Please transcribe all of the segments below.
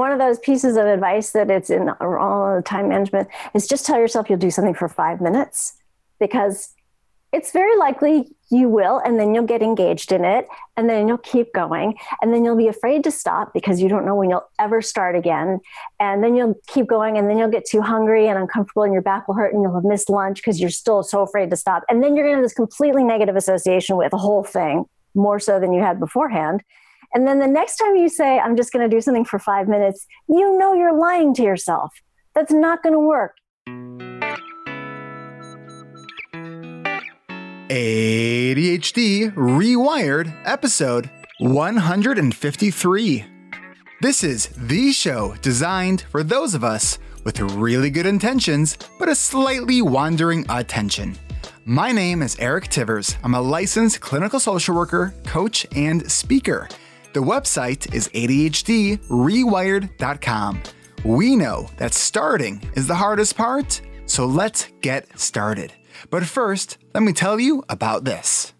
one of those pieces of advice that it's in all the time management is just tell yourself you'll do something for five minutes because it's very likely you will and then you'll get engaged in it and then you'll keep going and then you'll be afraid to stop because you don't know when you'll ever start again and then you'll keep going and then you'll get too hungry and uncomfortable and your back will hurt and you'll have missed lunch because you're still so afraid to stop and then you're going to have this completely negative association with the whole thing more so than you had beforehand and then the next time you say i'm just going to do something for five minutes you know you're lying to yourself that's not going to work ADHD Rewired, episode 153. This is the show designed for those of us with really good intentions, but a slightly wandering attention. My name is Eric Tivers. I'm a licensed clinical social worker, coach, and speaker. The website is ADHDrewired.com. We know that starting is the hardest part, so let's get started. But first, let me tell you about this.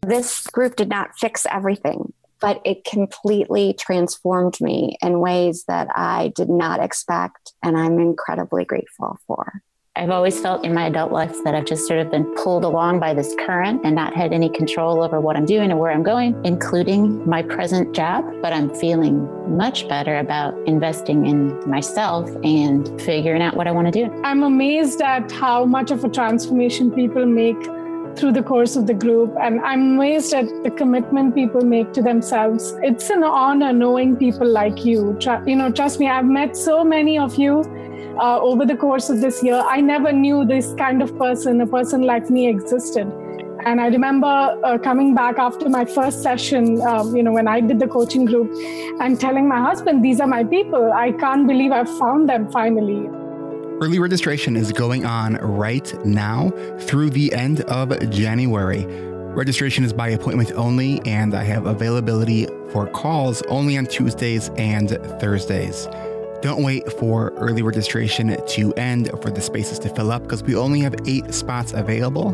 This group did not fix everything, but it completely transformed me in ways that I did not expect, and I'm incredibly grateful for. I've always felt in my adult life that I've just sort of been pulled along by this current and not had any control over what I'm doing and where I'm going, including my present job. But I'm feeling much better about investing in myself and figuring out what I want to do. I'm amazed at how much of a transformation people make through the course of the group. And I'm amazed at the commitment people make to themselves. It's an honor knowing people like you. You know, trust me, I've met so many of you uh, over the course of this year. I never knew this kind of person, a person like me, existed. And I remember uh, coming back after my first session, um, you know, when I did the coaching group, and telling my husband, These are my people. I can't believe I've found them finally. Early registration is going on right now through the end of January. Registration is by appointment only, and I have availability for calls only on Tuesdays and Thursdays. Don't wait for early registration to end for the spaces to fill up because we only have eight spots available.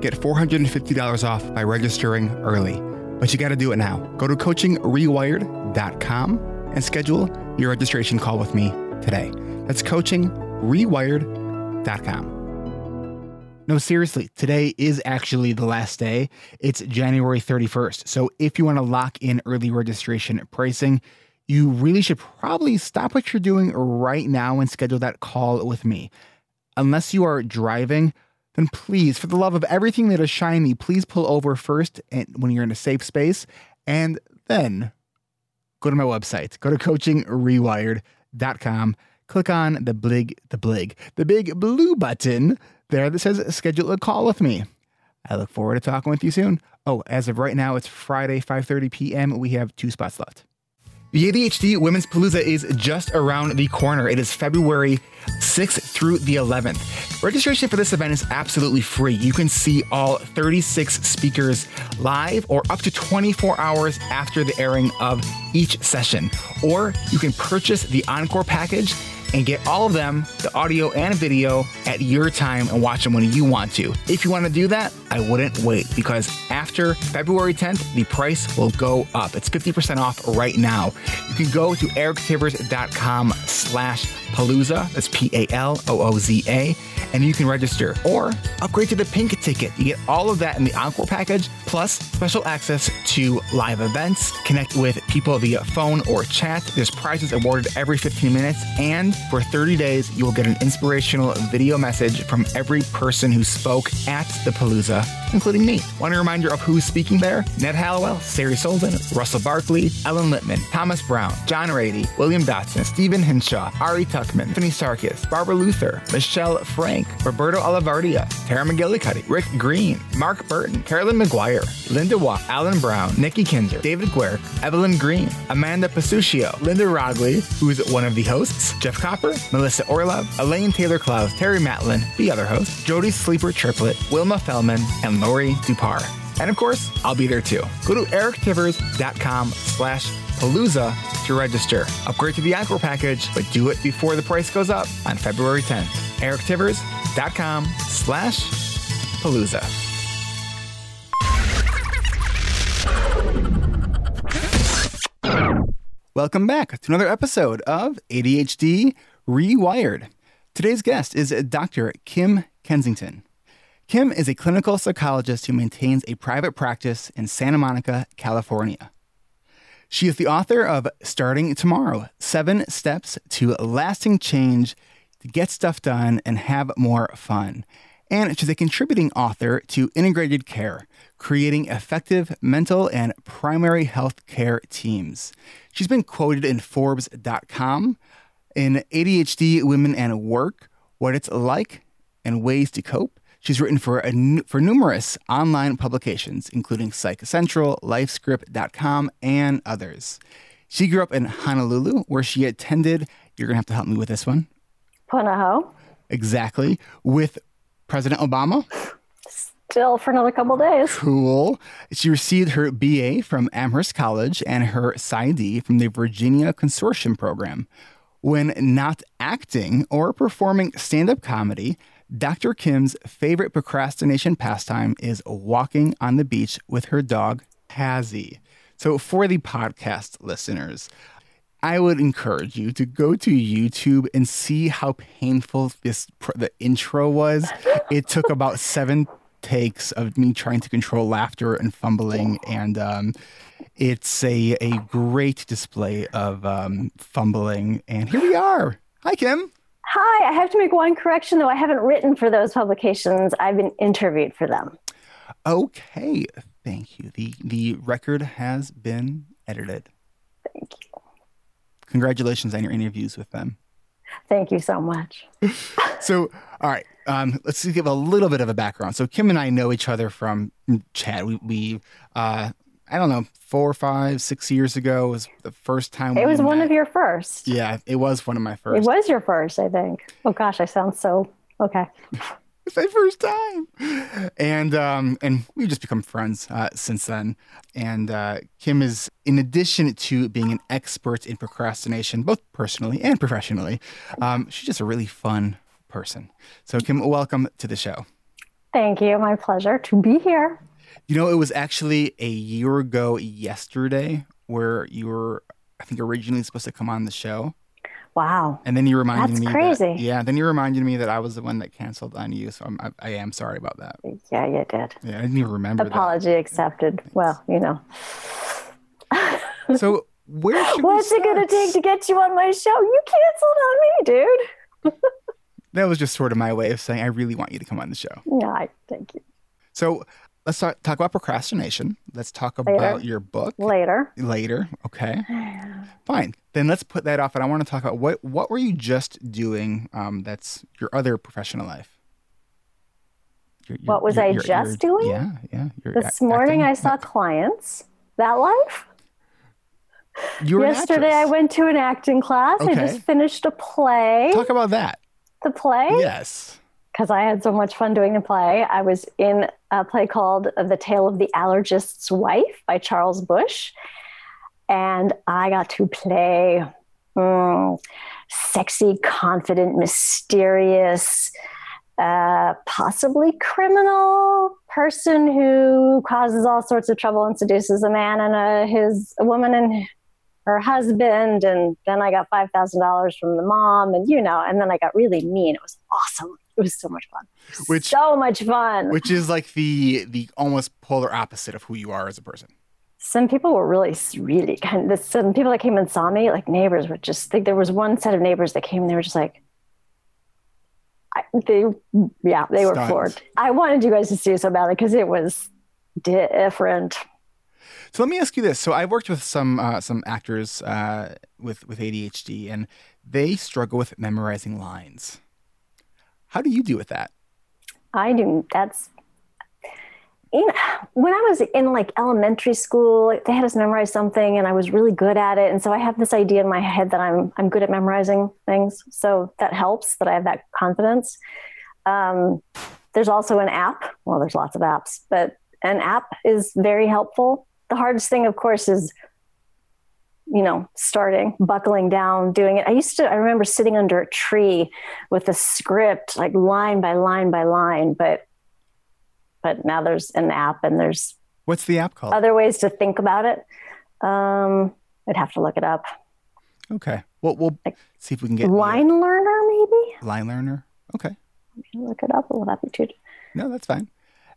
Get $450 off by registering early, but you got to do it now. Go to coachingrewired.com and schedule your registration call with me today. That's coachingrewired.com. No, seriously, today is actually the last day. It's January 31st. So if you want to lock in early registration pricing, you really should probably stop what you're doing right now and schedule that call with me. Unless you are driving, then please, for the love of everything that is shiny, please pull over first and when you're in a safe space, and then go to my website. Go to coachingrewired.com. Click on the big, the big, the big blue button there that says schedule a call with me. I look forward to talking with you soon. Oh, as of right now, it's Friday, 5:30 p.m. We have two spots left. The ADHD Women's Palooza is just around the corner. It is February 6th through the 11th. Registration for this event is absolutely free. You can see all 36 speakers live or up to 24 hours after the airing of each session. Or you can purchase the Encore package and get all of them, the audio and video, at your time and watch them when you want to. If you want to do that, I wouldn't wait because after February 10th, the price will go up. It's 50% off right now. You can go to erictivers.com slash palooza. That's P-A-L-O-O-Z-A. And you can register or upgrade to the pink ticket. You get all of that in the Encore package, plus special access to live events, connect with people via phone or chat. There's prizes awarded every 15 minutes. And for 30 days, you will get an inspirational video message from every person who spoke at the Palooza, including me. Want a reminder of who's speaking there? Ned Hallowell, Sari Solden, Russell Barkley, Ellen Littman, Thomas Brown, John Ratey, William Dodson, Stephen Hinshaw, Ari Tuckman, Anthony Sarkis, Barbara Luther, Michelle Frank, Roberto Olivardia, Tara McGillicuddy, Rick Green, Mark Burton, Caroline Maguire, Linda Watt, Alan Brown, Nikki Kinzer, David Giwerc, Evelyn Green, Amanda Pasuccio, Linda Roggli, who is one of the hosts, Jeff Copper, Melissa Orlov, Elaine Taylor Klaus, Terry Matlin, the other host, Jodi Sleeper-Triplett, Wilma Fellman, and Laurie Dupar. And of course, I'll be there too. Go to erictivers.com slash palooza to register. Upgrade to the Encore package, but do it before the price goes up on February 10th. erictivers.com slash palooza. Welcome back to another episode of ADHD Rewired. Today's guest is Dr. Kim Kensington. Kim is a clinical psychologist who maintains a private practice in Santa Monica, California. She is the author of Starting Tomorrow Seven Steps to Lasting Change to Get Stuff Done and Have More Fun. And she's a contributing author to Integrated Care, creating effective mental and primary health care teams. She's been quoted in Forbes.com in ADHD Women and Work, What It's Like and Ways to Cope. She's written for, a, for numerous online publications, including Psych Central, LifeScript.com, and others. She grew up in Honolulu, where she attended, you're going to have to help me with this one. Punahou. Exactly. With President Obama. Still for another couple days. Cool. She received her BA from Amherst College and her PsyD from the Virginia Consortium Program. When not acting or performing stand up comedy, Dr. Kim's favorite procrastination pastime is walking on the beach with her dog, Hazzy. So, for the podcast listeners, I would encourage you to go to YouTube and see how painful this the intro was. It took about seven takes of me trying to control laughter and fumbling, and um, it's a a great display of um, fumbling. And here we are. Hi, Kim. Hi, I have to make one correction though. I haven't written for those publications. I've been interviewed for them. Okay, thank you. The the record has been edited. Thank you. Congratulations on your interviews with them. Thank you so much. so, all right, um, let's give a little bit of a background. So, Kim and I know each other from chat. We, we uh, I don't know, four, five, six years ago was the first time. It was met. one of your first. Yeah, it was one of my first. It was your first, I think. Oh gosh, I sound so okay. it's my first time, and um, and we've just become friends uh, since then. And uh, Kim is, in addition to being an expert in procrastination, both personally and professionally, um, she's just a really fun person. So, Kim, welcome to the show. Thank you. My pleasure to be here. You know, it was actually a year ago yesterday where you were, I think, originally supposed to come on the show. Wow. And then you reminded That's me. crazy. That, yeah. Then you reminded me that I was the one that canceled on you. So I'm, I, I am sorry about that. Yeah, you did. Yeah, I didn't even remember. Apology that. accepted. Well, you know. so where should What's it going to take to get you on my show? You canceled on me, dude. that was just sort of my way of saying I really want you to come on the show. Yeah, I thank you. So let's talk, talk about procrastination. Let's talk about Later. your book Later. later. Okay, fine. Then let's put that off, and I want to talk about what what were you just doing? Um, that's your other professional life. Your- your- What was your- I just doing? Yeah, yeah. This a- morning. I saw clients. That life? You were an Yesterday I went to an acting class. I just finished a play. Talk about that. The play? Yes. because I had so much fun doing the play. I was in a play called The Tale of the Allergist's Wife by Charles Busch. And I got to play mm, sexy, confident, mysterious, uh, possibly criminal person who causes all sorts of trouble and seduces a man and a, his a woman and her husband. And then I got $5,000 from the mom and, you know, and then I got really mean. It was awesome. It was so much fun. Which- so much fun. Which is like the the almost polar opposite of who you are as a person. some people were really, really kind of, some people that came and saw me, like neighbors were just, like, there was one set of neighbors that came and they were just like, I, they, yeah, they were Stunned. floored. I wanted you guys to see it so badly because it was different. So let me ask you this. So I've worked with some uh, some actors uh, with with ADHD, and they struggle with memorizing lines. How do you deal with that? I do. That's you know, when I was in like elementary school, they had us memorize something, and I was really good at it. And so I have this idea in my head that I'm I'm good at memorizing things. So that helps that I have that confidence. Um, there's also an app. Well, there's lots of apps, but an app is very helpful. The hardest thing, of course, is you know starting buckling down doing it i used to i remember sitting under a tree with a script like line by line by line but but now there's an app and there's What's the app called? other ways to think about it um i'd have to look it up Okay. Well, we'll Like see if we can get the, uh, Line learner, maybe? line learner. Okay. Look it up. We'll have to. No, that's fine.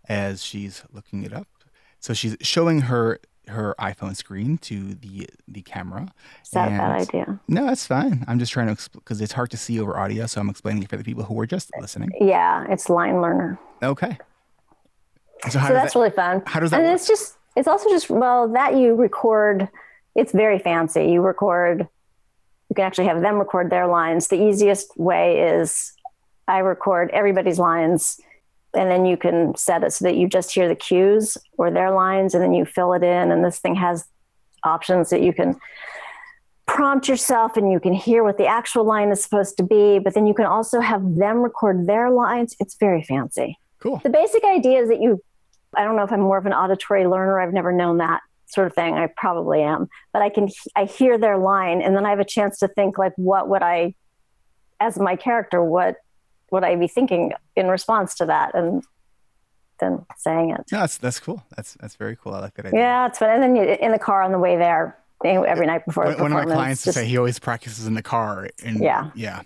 As she's looking it up, so she's showing her her iPhone screen to the the camera. Is that a bad idea? No, that's fine. I'm just trying to explain because it's hard to see over audio, so I'm explaining it for the people who are just listening. Yeah, it's line learner. Okay. So how so that's that, really fun. how does that and work? it's just it's also just well that you record it's very fancy you record you can actually have them record their lines the easiest way is i record everybody's lines and then you can set it so that you just hear the cues or their lines and then you fill it in and this thing has options that you can prompt yourself and you can hear what the actual line is supposed to be but then you can also have them record their lines it's very fancy cool. the basic idea is that you i don't know if i'm more of an auditory learner i've never known that sort of thing i probably am but i can i hear their line and then i have a chance to think like what would i as my character what would i be thinking in response to that and then saying it No, that's that's cool. That's that's very cool. I like that idea. yeah it's fun and then you, in the car on the way there every night before One, one of my clients to just- say he always practices in the car. And Yeah. yeah.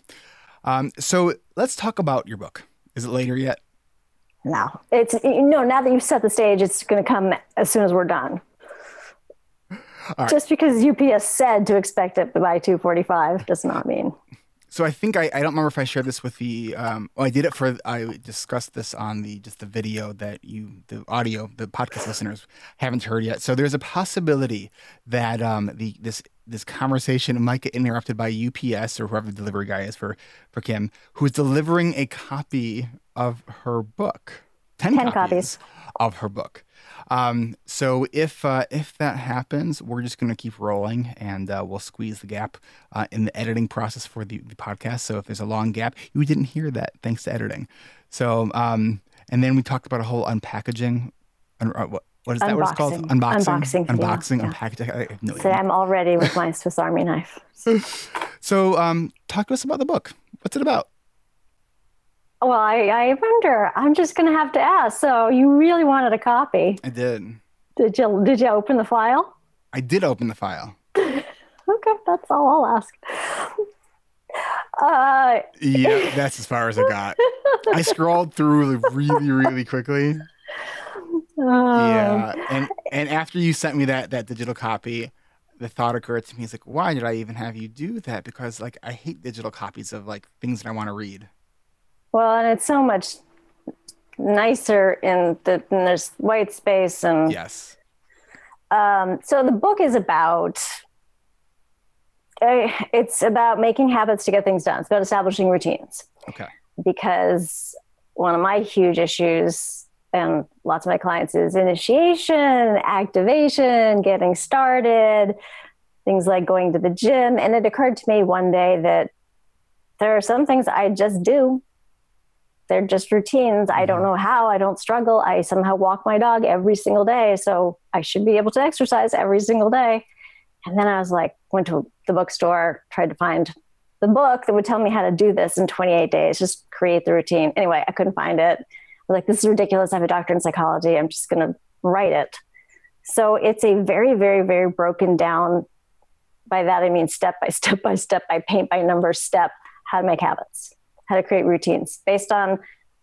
Um, so let's talk about your book. Is it later yet? no it's you know now that you've set the stage it's going to come as soon as we're done right. just because ups said to expect it by 245 does not mean So I think I, I don't remember if I shared this with the um oh I did it for I discussed this on the just the video that you the audio the podcast listeners haven't heard yet. So there's a possibility that um the this this conversation might get interrupted by UPS or whoever the delivery guy is for for Kim who is delivering a copy of her book. 10, 10 copies, of her book. Um, so if uh, if that happens, we're just going to keep rolling, and uh, we'll squeeze the gap uh, in the editing process for the, the podcast. So if there's a long gap, you didn't hear that thanks to editing. So um, and then we talked about a whole unpackaging. Un- uh, what, what is that? What it's called? Unboxing. Unboxing. Unboxing yeah. Unpackaging. Have no idea. I'm all ready with my Swiss Army knife. So um, talk to us about the book. What's it about? Well, I, I wonder. I'm just going to have to ask. So, you really wanted a copy? I did. Did you Did you open the file? I did open the file. Okay, that's all I'll ask. Uh, Yeah, that's as far as I got. I scrolled through really, really quickly. um, yeah, and and after you sent me that that digital copy, the thought occurred to me: is like, why did I even have you do that? Because like I hate digital copies of like things that I want to read. Well, and it's so much nicer in the and there's white space and Yes. um, so the book is about uh, it's about making habits to get things done. It's about establishing routines. Okay. because one of my huge issues and lots of my clients is initiation, activation, getting started, things like going to the gym. And it occurred to me one day that there are some things I just do. They're just routines. I don't mm-hmm. know how. I don't struggle. I somehow walk my dog every single day. So I should be able to exercise every single day. And then I was like, went to the bookstore, tried to find the book that would tell me how to do this in 28 days, just create the routine. Anyway, I couldn't find it. I was like, this is ridiculous. I have a doctorate in psychology. I'm just going to write it. So it's a very, very, very broken down. By that, I mean step by step by step by paint by number step, how to make habits, how to create routines based on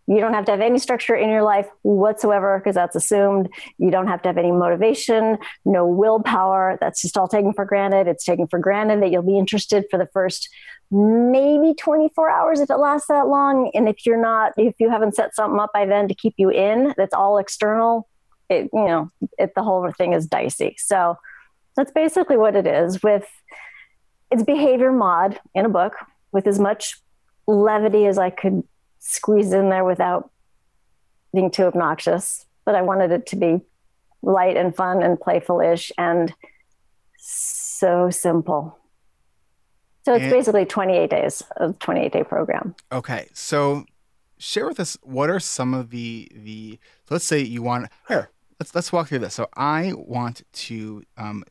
you don't have to have any structure in your life whatsoever because that's assumed. You don't have to have any motivation, no willpower. That's just all taken for granted. It's taken for granted that you'll be interested for the first maybe 24 hours if it lasts that long. And if you're not, if you haven't set something up by then to keep you in, that's all external. It, you know, it, the whole thing is dicey. So that's basically what it is with it's behavior mod in a book with as much levity as I could squeeze in there without being too obnoxious. But I wanted it to be light and fun and playful ish and so simple. So it's And- basically 28 days of 28 day program. Okay. So share with us what are some of the the so let's say you want here let's let's walk through this. So I want to um,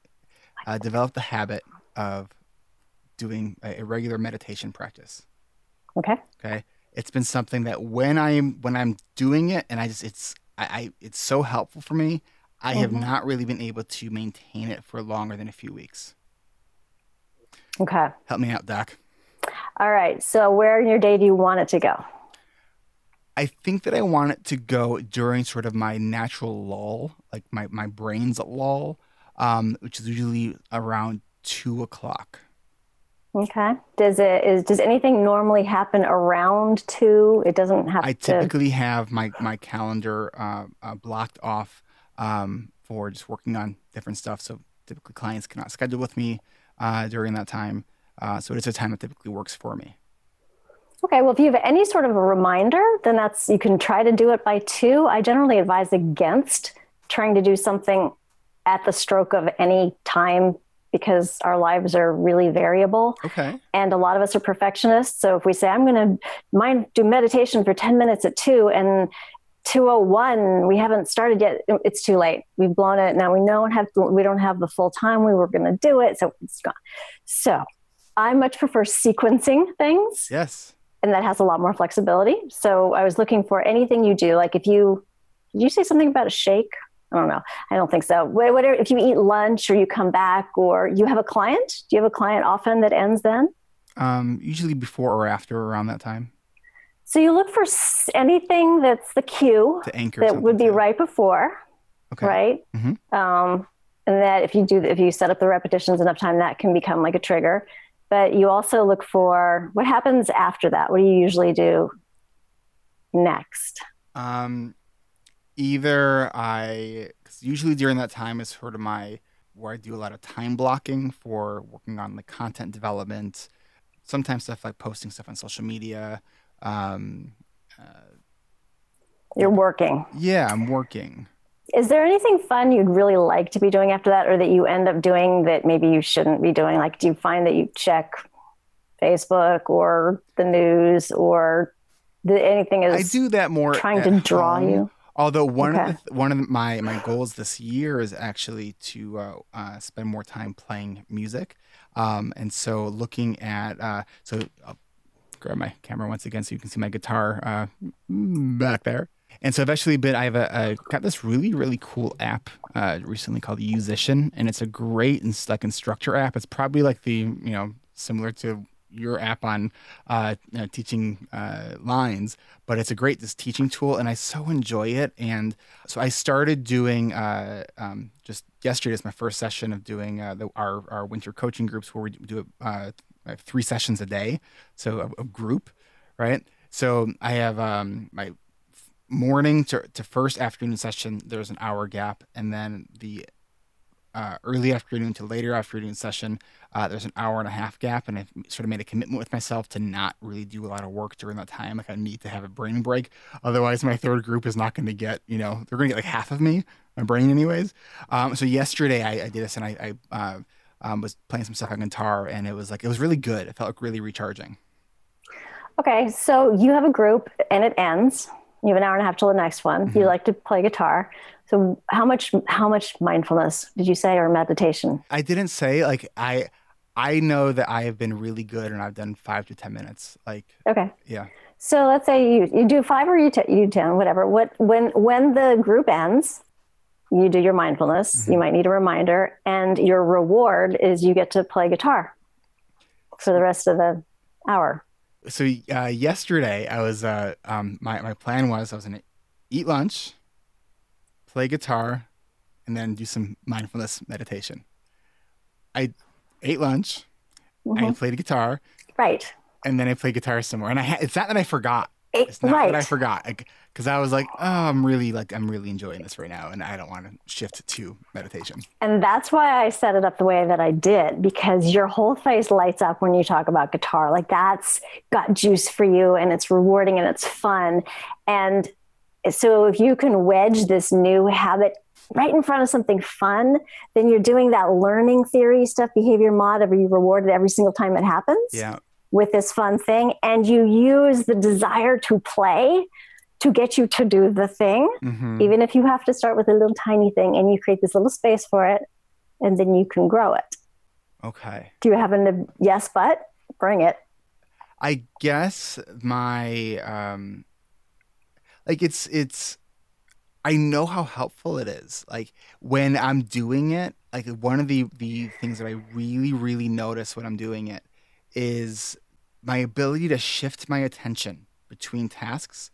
uh, develop the habit of doing a, a regular meditation practice. Okay. Okay. It's been something that when I'm when I'm doing it and I just it's I, I it's so helpful for me. I have Mhm. not really been able to maintain it for longer than a few weeks. Okay. Help me out, Doc. All right. So, where in your day do you want it to go? I think that I want it to go during sort of my natural lull, like my, my brain's lull, um, which is usually around two o'clock. Okay. Does it is does anything normally happen around two? It doesn't have I to. typically have my my calendar uh, uh, blocked off um, for just working on different stuff. So typically clients cannot schedule with me uh, during that time. Uh, so it is a time that typically works for me. Okay, well, if you have any sort of a reminder, then that's you can try to do it by two. I generally advise against trying to do something at the stroke of any time because our lives are really variable Okay. and a lot of us are perfectionists. So if we say I'm going to mind do meditation for 10 minutes at 2 and 201 we haven't started yet it's too late we've blown it now we don't have we don't have the full time we were going to do it so it's gone so i much prefer sequencing things Yes. and that has a lot more flexibility. So I was looking for anything you do, like if you did you say something about a shake? I don't know. I don't think so. Whatever, if you eat lunch or you come back or you have a client, do you have a client often that ends then? Um, usually before or after around that time So you look for anything that's the cue to anchor. that would be to- right before, Okay. right? Mhm. Um, and that if you do, if you set up the repetitions enough time, that can become like a trigger. But you also look for what happens after that. What do you usually do next? Um, either I, cause usually during that time is sort of my where I do a lot of time blocking for working on the content development. Sometimes stuff like posting stuff on social media. Um, uh, You're working. yeah, I'm working. Is there anything fun you'd really like to be doing after that, or that you end up doing that maybe you shouldn't be doing? Like, do you find that you check Facebook or the news or the, anything is I do that more. trying to draw home. you? Although one Okay. of the, one of my my goals this year is actually to uh, uh, spend more time playing music, um, and so looking at uh, so I'll grab my camera once again so you can see my guitar uh, back there. And so I've actually been I have a, a got this really really cool app uh, recently called Yousician, and it's a great and like instructor app. It's probably like the you know similar to your app on uh, you know, teaching uh, lines, but it's a great this teaching tool, and I so enjoy it. And so I started doing uh, um, just yesterday is my first session of doing uh, the, our our winter coaching groups where we do uh, three sessions a day, so a, a group, right? So I have um, my morning to, to first afternoon session there's an hour gap and then the uh, early afternoon to later afternoon session uh, there's an hour and a half gap and i've sort of made a commitment with myself to not really do a lot of work during that time like i need to have a brain break otherwise my third group is not going to get you know they're going to get like half of me my brain anyways um, so yesterday I, I did this and i, I uh, um, was playing some stuff on guitar and it was like it was really good it felt like really recharging Okay, so you have a group and it ends. You have an hour and a half till the next one. You Mhm. like to play guitar. So how much how much mindfulness did you say or meditation? I didn't say like I I know that I have been really good and I've done five to ten minutes. Like Okay. yeah. So let's say you, you do five or you, t- you 10, whatever. What, when, when the group ends, you do your mindfulness. You Mhm. might need a reminder. And your reward is you get to play guitar for the rest of the hour. So uh, yesterday I was uh, um my my plan was I was gonna eat lunch, play guitar, and then do some mindfulness meditation. I ate lunch, I Mhm. played guitar, Right. and then I played guitar somewhere. And I ha- it's not that I forgot. It- It's not right. that I forgot. Because I was like, oh, I'm really like I'm really enjoying this right now, and I don't want to shift to meditation. And that's why I set it up the way that I did, because your whole face lights up when you talk about guitar. Like that's got juice for you and it's rewarding and it's fun. And so if you can wedge this new habit right in front of something fun, then you're doing that learning theory stuff, behavior mod, every you reward it every single time it happens Yeah. with this fun thing. And you use the desire to play to get you to do the thing hmm even if you have to start with a little tiny thing and you create this little space for it and then you can grow it Okay. do you have a yes but bring it I guess my um like it's it's I know how helpful it is. Like when I'm doing it, like one of the the things that I really really notice when I'm doing it is my ability to shift my attention between tasks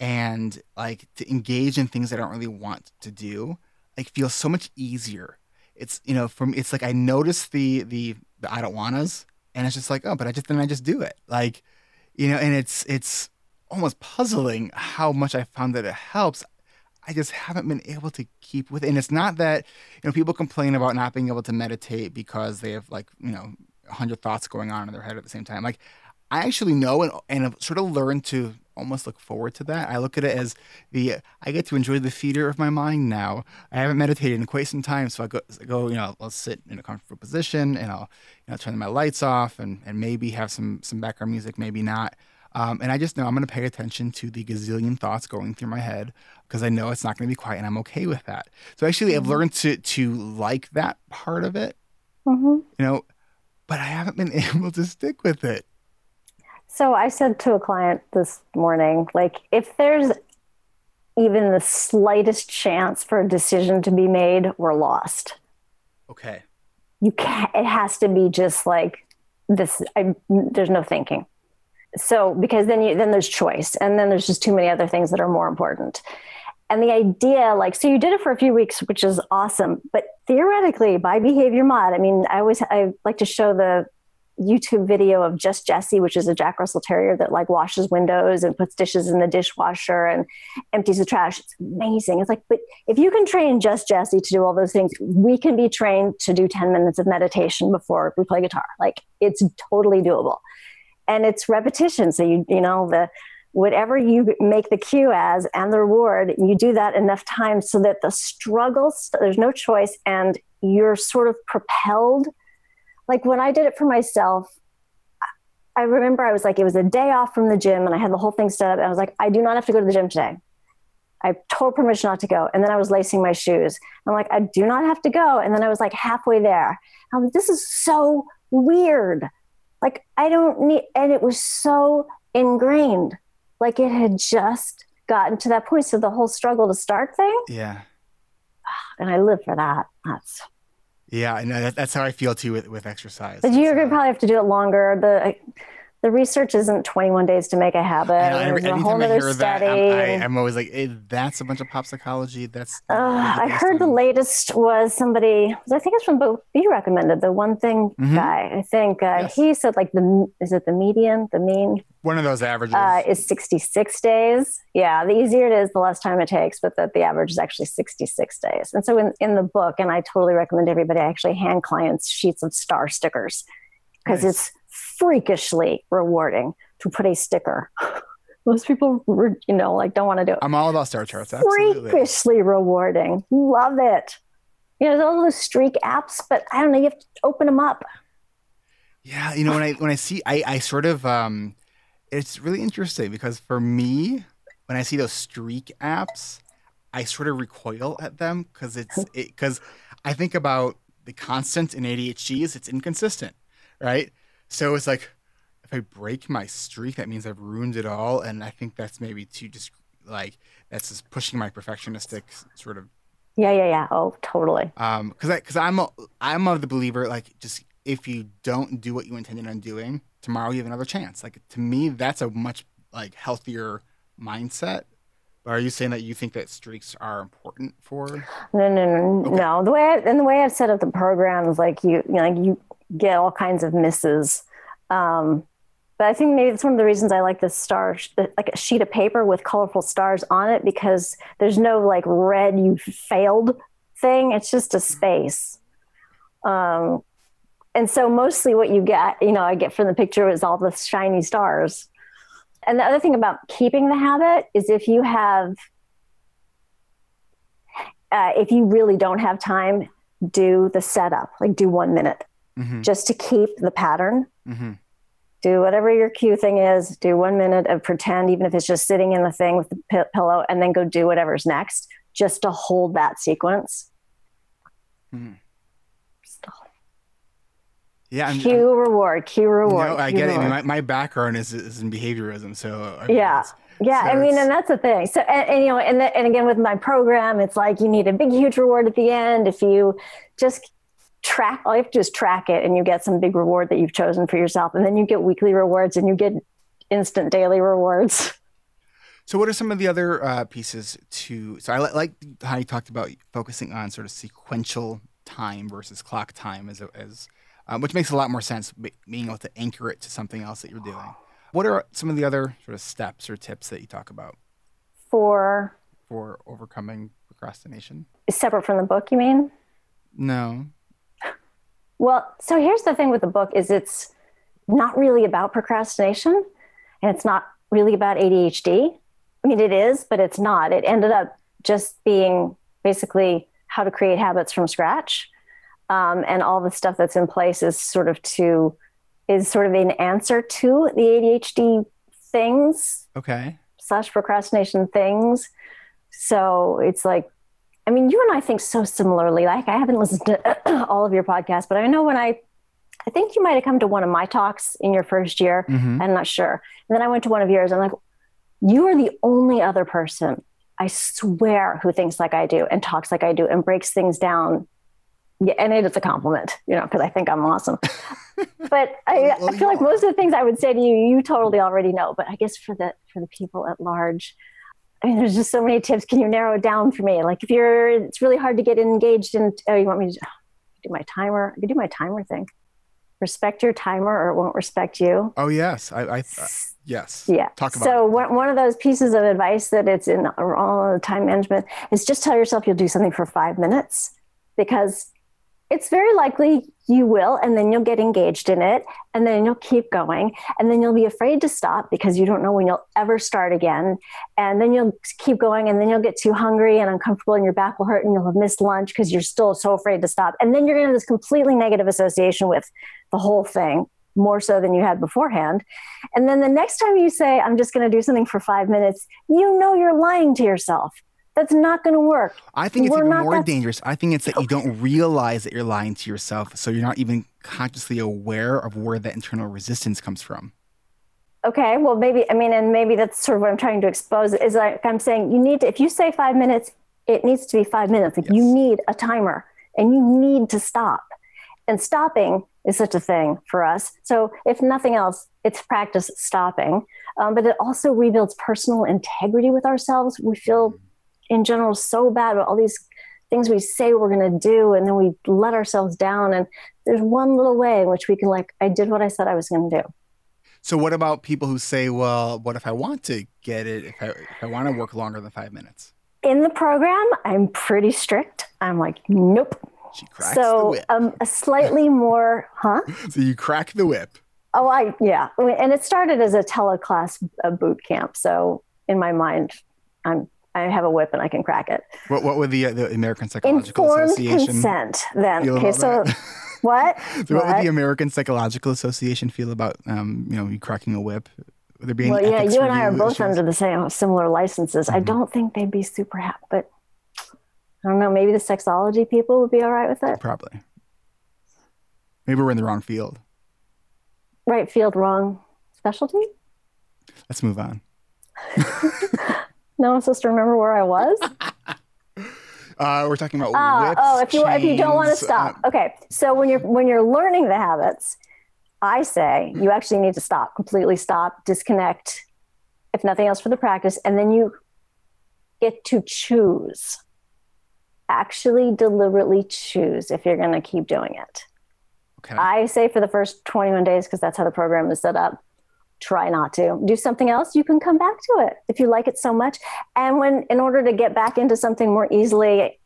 and like to engage in things I don't really want to do like feels so much easier. It's you know from it's like I notice the the the I don't wannas and it's just like oh but I just then I just do it like you know and it's it's almost puzzling how much I found that it helps. I just haven't been able to keep with it. And it's not that, you know, people complain about not being able to meditate because they have like, you know, a hundred thoughts going on in their head at the same time. Like I actually know and, and have sort of learned to almost look forward to that. I look at it as the I get to enjoy the theater of my mind now. I haven't meditated in quite some time, so I go, I go you know, I'll sit in a comfortable position and I'll you know turn my lights off and and maybe have some some background music, maybe not. Um, and I just know I'm going to pay attention to the gazillion thoughts going through my head because I know it's not going to be quiet and I'm okay with that. So actually, mm-hmm. I've learned to to like that part of it, mm-hmm. you know, but I haven't been able to stick with it. So I said to a client this morning, like, if there's even the slightest chance for a decision to be made, we're lost. Okay. You can't, it has to be just like this. I, there's no thinking so because then you then there's choice and then there's just too many other things that are more important. And the idea like so you did it for a few weeks which is awesome but theoretically by behavior mod i mean i always i like to show the youtube video of just jesse which is a jack russell terrier that like washes windows and puts dishes in the dishwasher and empties the trash. It's amazing. It's like but if you can train just jesse to do all those things we can be trained to do 10 minutes of meditation before we play guitar. Like it's totally doable and it's repetition. So you you know the whatever you make the cue as and the reward, you do that enough times so that the struggle there's no choice and you're sort of propelled. Like when I did it for myself, I remember I was like, it was a day off from the gym and I had the whole thing set up. And I was like, I do not have to go to the gym today. I told permission not to go. And then I was lacing my shoes. I'm like, I do not have to go. And then I was like halfway there. I'm like, this is so weird. Like, I don't need, and it was so ingrained. Like, it had just gotten to that point. So, the whole struggle to start thing. Yeah. And I live for that. That's. Yeah, I know that, that's how I feel too with, with exercise. But you're gonna uh, probably have to do it longer. The the research isn't 21 days to make a habit. I know, a whole I hear study. That, I'm, I, am always like, hey, that's a bunch of pop psychology. That's. Uh, I heard the latest was somebody. I think it's from both. You recommended the one thing mm-hmm. guy. I think uh, yes. he said like the is it the median, the mean. One of those averages uh, is 66 days. Yeah, the easier it is, the less time it takes, but that the average is actually 66 days. And so in, in the book, and I totally recommend everybody actually hand clients sheets of star stickers because nice. it's freakishly rewarding to put a sticker. Most people, you know, like don't want to do it. I'm all about star charts. Absolutely. Freakishly rewarding. Love it. You know, there's all those streak apps, but I don't know. You have to open them up. Yeah, you know, when I when I see, I I sort of um, it's really interesting because for me, when I see those streak apps, I sort of recoil at them because it's because it, I think about the constant in ADHD is it's inconsistent, right? So it's like if I break my streak, that means I've ruined it all, and I think that's maybe too just like that's just pushing my perfectionistic sort of. Yeah, yeah, yeah. Oh, totally. Um, because I because I'm a, I'm of the believer like just if you don't do what you intended on doing tomorrow, you have another chance. Like to me, that's a much like healthier mindset. But are you saying that you think that streaks are important for? No, no, no, okay. no. The way I, and the way I've set up the program is like you, you know, like you get all kinds of misses. Um, but I think maybe it's one of the reasons I like the star, like a sheet of paper with colorful stars on it, because there's no like red you failed thing. It's just a space. Um, and so mostly what you get, you know, I get from the picture is all the shiny stars. And the other thing about keeping the habit is if you have, uh, if you really don't have time, do the setup, like do one minute mm-hmm. just to keep the pattern. Mm-hmm. Do whatever your cue thing is. Do one minute of pretend, even if it's just sitting in the thing with the p- pillow, and then go do whatever's next, just to hold that sequence. Mm. Yeah, I'm, cue I'm, reward, cue reward. No, I get reward. it. my, my background is, is in behaviorism, so I mean, yeah, yeah. So I mean, and that's the thing. So, and, and you know, and the, and again with my program, it's like you need a big, huge reward at the end. If you just track all you have to do is track it and you get some big reward that you've chosen for yourself and then you get weekly rewards and you get instant daily rewards So, what are some of the other uh, pieces to? So, I li- like how you talked about focusing on sort of sequential time versus clock time, as as um, which makes a lot more sense. Being able to anchor it to something else that you're doing. What are some of the other sort of steps or tips that you talk about for for overcoming procrastination? separate from the book you mean No. Well, so here's the thing with the book is it's not really about procrastination and it's not really about ADHD. I mean it is, but it's not. It ended up just being basically how to create habits from scratch. Um, and all the stuff that's in place is sort of to is sort of an answer to the ADHD things Okay. slash procrastination things. So it's like, I mean, you and I think so similarly. Like, I haven't listened to all of your podcasts, but I know when I, I think you might have come to one of my talks in your first year. hmm I'm not sure. And then I went to one of yours. I'm like, you are the only other person I swear who thinks like I do and talks like I do and breaks things down. Yeah, and it is a compliment, you know, because I think I'm awesome. but I, Well, I feel like are. most of the things I would say to you, you totally already know. But I guess for the for the people at large, I mean, there's just so many tips. Can you narrow it down for me? Like if you're, it's really hard to get engaged in. Oh, you want me to do my timer? I could do my timer thing. Respect your timer, or it won't respect you. Oh yes, I, I uh, yes. Yeah. Talk about so it. one, one of those pieces of advice that it's in all the time management is just tell yourself you'll do something for five minutes because it's very likely you will and then you'll get engaged in it and then you'll keep going and then you'll be afraid to stop because you don't know when you'll ever start again. And then you'll keep going and then you'll get too hungry and uncomfortable and your back will hurt and you'll have missed lunch because you're still so afraid to stop. And then you're going to have this completely negative association with the whole thing more so than you had beforehand. And then the next time you say, I'm just going to do something for five minutes, you know you're lying to yourself. That's not going to work. I think it's We're even more that- dangerous. I think it's that you don't realize that you're lying to yourself, so you're not even consciously aware of where that internal resistance comes from. Okay, well, maybe, I mean, and maybe that's sort of what I'm trying to expose is like I'm saying you need to, if you say five minutes, it needs to be five minutes. Like you need a timer and you need to stop. And stopping is such a thing for us. So, if nothing else, it's practice stopping. Um, but it also rebuilds personal integrity with ourselves. We feel, in general, so bad about all these things we say we're going to do, and then we let ourselves down. And there's one little way in which we can, like, I did what I said I was going to do. So, what about people who say, "Well, what if I want to get it? If I, if I want to work longer than five minutes?" In the program, I'm pretty strict. I'm like, nope. She cracks the So, whip. um, a slightly more, huh? So you crack the whip. Oh, I yeah, and it started as a teleclass boot camp. So in my mind, I'm I have a whip and I can crack it. What what would the uh, the American Psychological Informed Association consent. Then feel okay, so that? what? so what would the American Psychological Association feel about um, you know you cracking a whip? Would there be Well, yeah, you and I are both issues? under the same similar licenses. I Mhm. don't think they'd be super happy, but I don't know. Maybe the sexology people would be all right with it. Probably. Maybe we're in the wrong field. Right field, wrong specialty. Let's move on. No, I'm supposed to remember where I was. Uh, we're talking about Ah, whips, oh, if you if you don't want to stop, uh, okay. So when you're when you're learning the habits, I say you actually need to stop, completely stop, disconnect, if nothing else for the practice, and then you get to choose. Actually, deliberately choose if you're going to keep doing it. okay. I say for the first 21 days because that's how the program is set up. Try not to do something else. You can come back to it if you like it so much. And when, in order to get back into something more easily,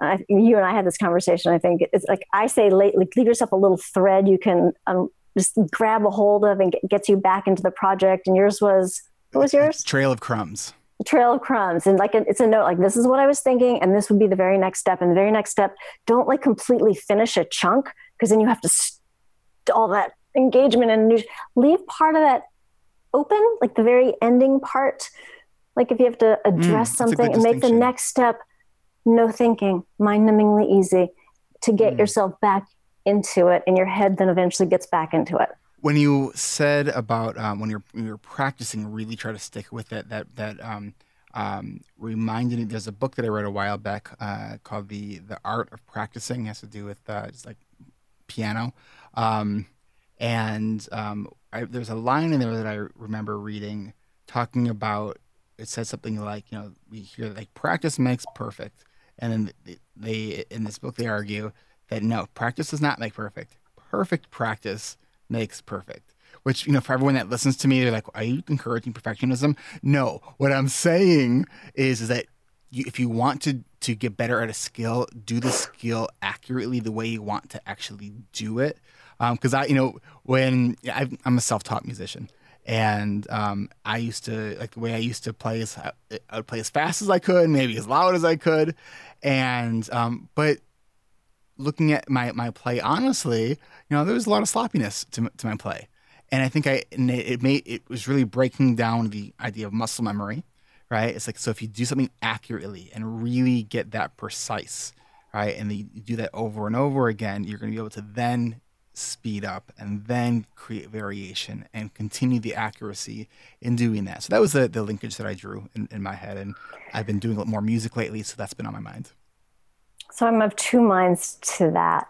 I, you and I had this conversation. I think it's like I say, like, leave yourself a little thread you can um, just grab a hold of and get, gets you back into the project. And yours was what was yours? Trail of crumbs. trail of crumbs and like it's a note like this is what i was thinking and this would be the very next step and the very next step don't like completely finish a chunk because then you have to st- all that engagement and leave part of that open like the very ending part like if you have to address Mm, something and make the next step no thinking mind-numbingly easy to get Mm. yourself back into it and your head then eventually gets back into it When you said about um, when you're when you're practicing, really try to stick with it. That that um, um, reminded me. There's a book that I read a while back uh, called the the Art of Practicing. It has to do with uh, just like piano. And um, I, there's a line in there that I remember reading talking about. It said something like, you know, we hear like practice makes perfect, and then they, they in this book they argue that no, practice does not make perfect. Perfect practice makes perfect. Which you know, for everyone that listens to me, they're like, "Are you encouraging perfectionism?" No. What I'm saying is, is that you, if you want to to get better at a skill, do the skill accurately the way you want to actually do it. Because um, I, you know, when i am a self-taught musician, and um, I used to like the way I used to play is I, I would play as fast as I could, maybe as loud as I could, and um, but looking at my my play honestly, you know, there was a lot of sloppiness to to my play, and I think I and it, it made it was really breaking down the idea of muscle memory right? It's like so if you do something accurately and really get that precise, right, and you do that over and over again, you're going to be able to then speed up and then create variation and continue the accuracy in doing that. So that was the, the linkage that I drew in, in my head. And I've been doing a lot more music lately, so that's been on my mind. So I'm of two minds to that.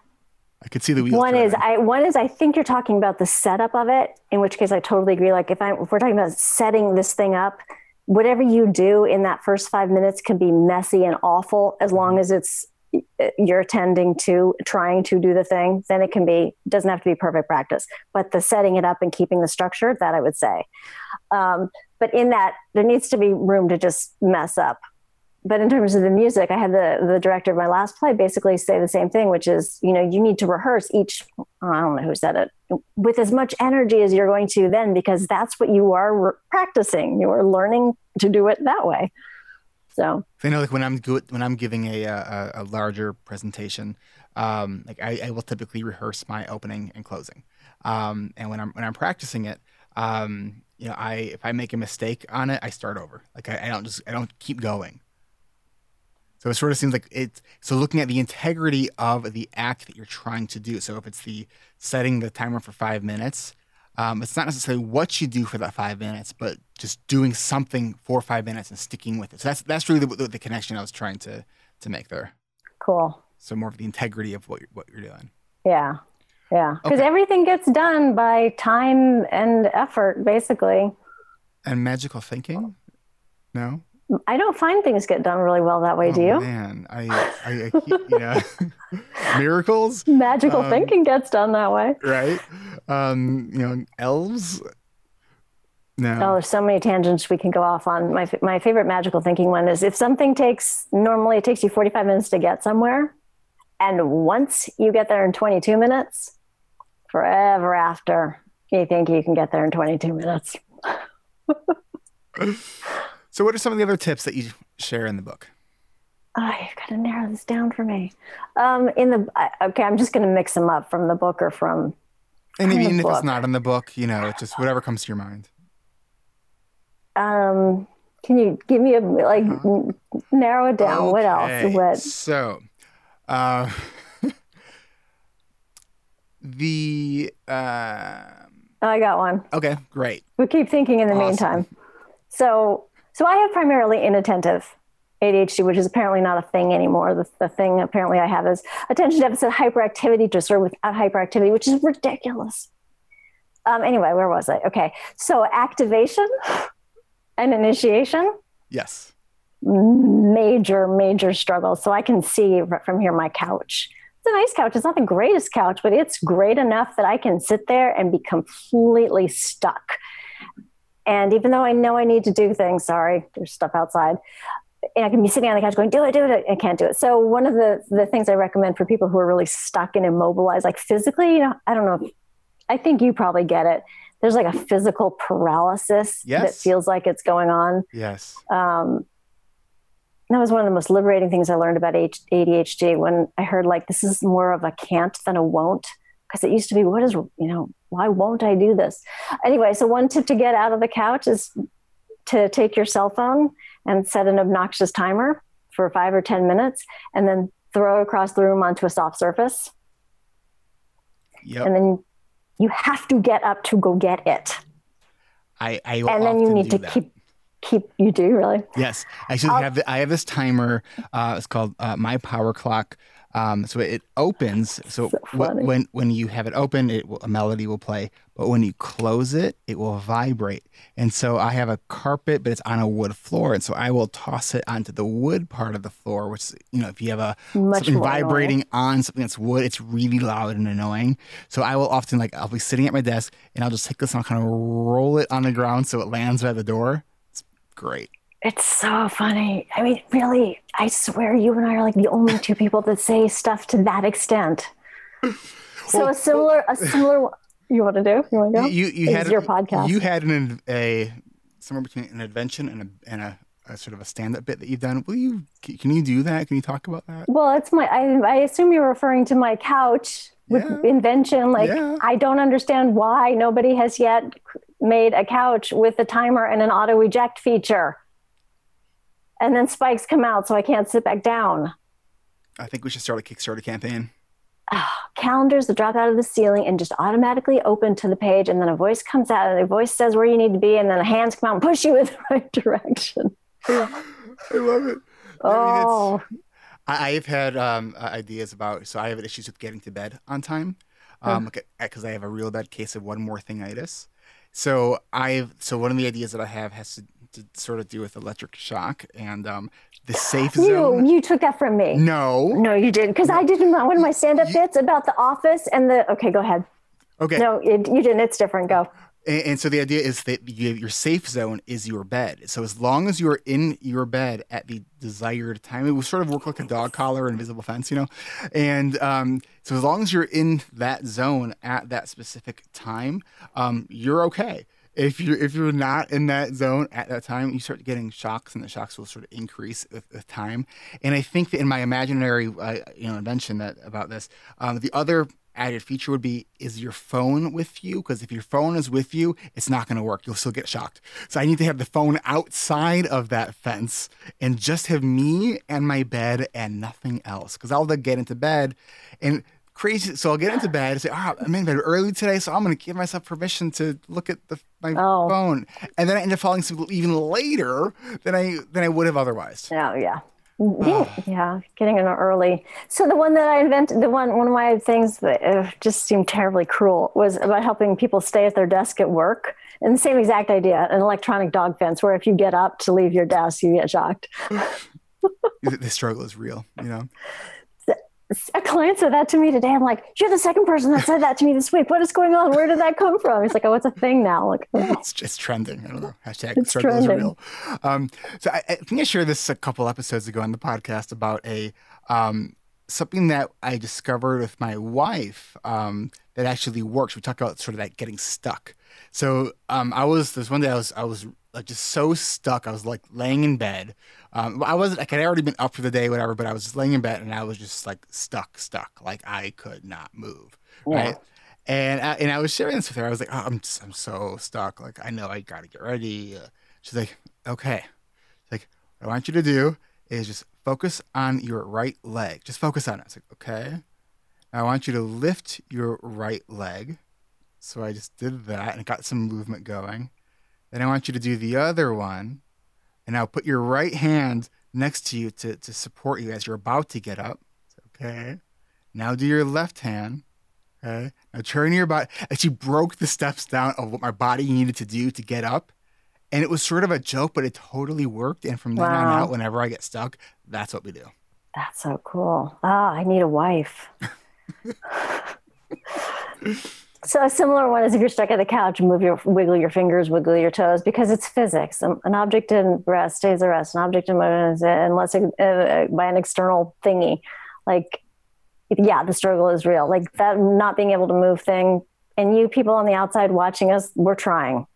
I could see the wheels. One is I one is I think you're talking about the setup of it, in which case I totally agree. Like if I if we're talking about setting this thing up, whatever you do in that first five minutes can be messy and awful as long mm-hmm. as it's you're attending to trying to do the thing then it can be doesn't have to be perfect practice but the setting it up and keeping the structure that i would say um, but in that there needs to be room to just mess up but in terms of the music, I had the the director of my last play basically say the same thing, which is, you know, you need to rehearse each. I don't know who said it with as much energy as you're going to then, because that's what you are re- practicing. You are learning to do it that way. So I know, like when I'm good, when I'm giving a a, a larger presentation, um, like I, I, will typically rehearse my opening and closing, um, and when I'm when I'm practicing it, um, you know, I if I make a mistake on it, I start over. Like I, I don't just I don't keep going. So it sort of seems like it's so looking at the integrity of the act that you're trying to do. So if it's the setting the timer for five minutes, um, it's not necessarily what you do for that five minutes, but just doing something for five minutes and sticking with it. So that's that's really the, the connection I was trying to to make there. Cool. So more of the integrity of what you're, what you're doing. Yeah, yeah. Because okay. everything gets done by time and effort, basically. And magical thinking. No. I don't find things get done really well that way. Oh, do you? Man, I, I, I you know, miracles. Magical um, thinking gets done that way, right? Um, you know, elves. No. Oh, there's so many tangents we can go off on. My my favorite magical thinking one is if something takes normally it takes you 45 minutes to get somewhere, and once you get there in 22 minutes, forever after you think you can get there in 22 minutes. So, what are some of the other tips that you share in the book? Oh, you've got to narrow this down for me. Um, in the okay, I'm just going to mix them up from the book or from. And even if it's not in the book, you know, it's just whatever comes to your mind. Um, can you give me a like uh-huh. narrow it down? Okay. What else? What? So, uh, the uh, I got one. Okay, great. We keep thinking in the awesome. meantime. So so I have primarily inattentive ADHD, which is apparently not a thing anymore. The, the thing apparently I have is attention deficit hyperactivity disorder without hyperactivity, which is ridiculous. Um, anyway, where was I? Okay. So activation and initiation. Yes. Major, major struggle. So I can see from here my couch. It's a nice couch. It's not the greatest couch, but it's great enough that I can sit there and be completely stuck and even though I know I need to do things, sorry, there's stuff outside. And I can be sitting on the couch going, do it, do it. I can't do it. So one of the, the things I recommend for people who are really stuck and immobilized, like physically, you know, I don't know. If, I think you probably get it. There's like a physical paralysis yes. that feels like it's going on. Yes. Um, that was one of the most liberating things I learned about ADHD when I heard like this is more of a can't than a won't because it used to be what is you know why won't i do this? Anyway so one tip to get out of the couch is to take your cell phone and set an obnoxious timer for five or ten minutes and then throw it across the room onto a soft surface. Yep. and then you have to get up to go get it. I, I and then you need to that. keep keep you do really? Yes. Actually I have the, i have this timer uh, it's called uh, my power clock Um, so it opens. So, So wh- when when you have it open, it will, a melody will play. But when you close it, it will vibrate. And so I have a carpet, but it's on a wood floor, and so I will toss it onto the wood part of the floor. Which you know, if you have a Much something more annoying. vibrating on something that's wood, it's really loud and annoying. So I will often like I'll be sitting at my desk, and I'll just take this and I'll kind of roll it on the ground so it lands by the door. It's great. It's so funny. I mean, really, I swear you and I are like the only two people that say stuff to that extent. So Well, a similar, a similar. You want to do? You want to go? You you This had is your podcast. You had an a somewhere between an invention and a and a, a sort of a stand up bit that you've done. Will you can you do that? Can you talk about that? Well, it's my. I, I assume you're referring to my couch with Yeah. invention. Like Yeah. I don't understand why nobody has yet made a couch with a timer and an auto eject feature. And then spikes come out, so I can't sit back down. I think we should start a Kickstarter campaign. calendars that drop out of the ceiling and just automatically open to the page and then a voice comes out and the voice says where you need to be and then the hands come out and push you in the right direction I love it. oh I, I've had um, uh, ideas about. So I have issues with getting to bed on time, um, because I have a real bad case of one more thingitis. So I've so one of the ideas that I have has to, to sort of do with electric shock and um, the safe you zone. you took that from me No. no you didn't because i did one of my stand-up bits about the office and the okay go ahead Okay. no it, you didn't it's different go And, and so the idea is that you, your safe zone is your bed. So as long as you are in your bed at the desired time, it will sort of work like a dog collar invisible fence, you know. And um, so as long as you're in that zone at that specific time, um, you're okay. If you're if you're not in that zone at that time, you start getting shocks, and the shocks will sort of increase with, with time. And I think that in my imaginary uh, you know invention that about this, um, the other added feature would be is your phone with you? Because if your phone is with you it's not going to work. You'll still get shocked. So i need to have the phone outside of that fence and just have me and my bed and nothing else. Because i'll get into bed and crazy so i'll get into bed and say oh i'm in bed early today so i'm going to give myself permission to look at the, my Oh. phone and then i end up falling asleep even later than i than i would have otherwise yeah. Yeah, yeah, getting in early. So the one that I invented, the one one of my things that uh, just seemed terribly cruel was about helping people stay at their desk at work. And the same exact idea, an electronic dog fence, where if you get up to leave your desk, you get shocked. the struggle is real you know A client said that to me today. I'm like, "You're the second person that said that to me this week. What is going on? Where did that come from?" He's like, "Oh, it's a thing now." Like, oh. it's just trending. I don't know. Hashtag It's struggle is trending. real. Um, so I, I think I shared this a couple episodes ago on the podcast about a um, something that I discovered with my wife um, that actually works. We talk about sort of that getting stuck. So um, I was this one day I was I was like just so stuck. I was like laying in bed. Um, I wasn't like I'd already been up for the day, whatever. But I was just laying in bed and I was just like stuck, stuck. Like I could not move. Right. And I, and I was sharing this with her. I was like, oh, I'm just, I'm so stuck. Like I know I got to get ready. Uh, she's like, okay. She's like, what I want you to do is just focus on your right leg. Just focus on it. I was like, okay. Now I want you to lift your right leg. So I just did that and got some movement going. Then I want you to do the other one. And now put your right hand next to you to, to support you as you're about to get up. Okay. Now do your left hand. Okay. Now turn your body. And she broke the steps down of what my body needed to do to get up. And it was sort of a joke, but it totally worked. And from then on out, whenever I get stuck, that's what we do. That's so cool. Ah, I need a wife. so a similar one is if you're stuck at the couch, move your wiggle your fingers, wiggle your toes because it's physics. Um, An object in rest stays at rest. An object in motion is unless it, uh, by an external thingy. Like, yeah, the struggle is real. Like that not being able to move thing. And you people on the outside watching us, we're trying.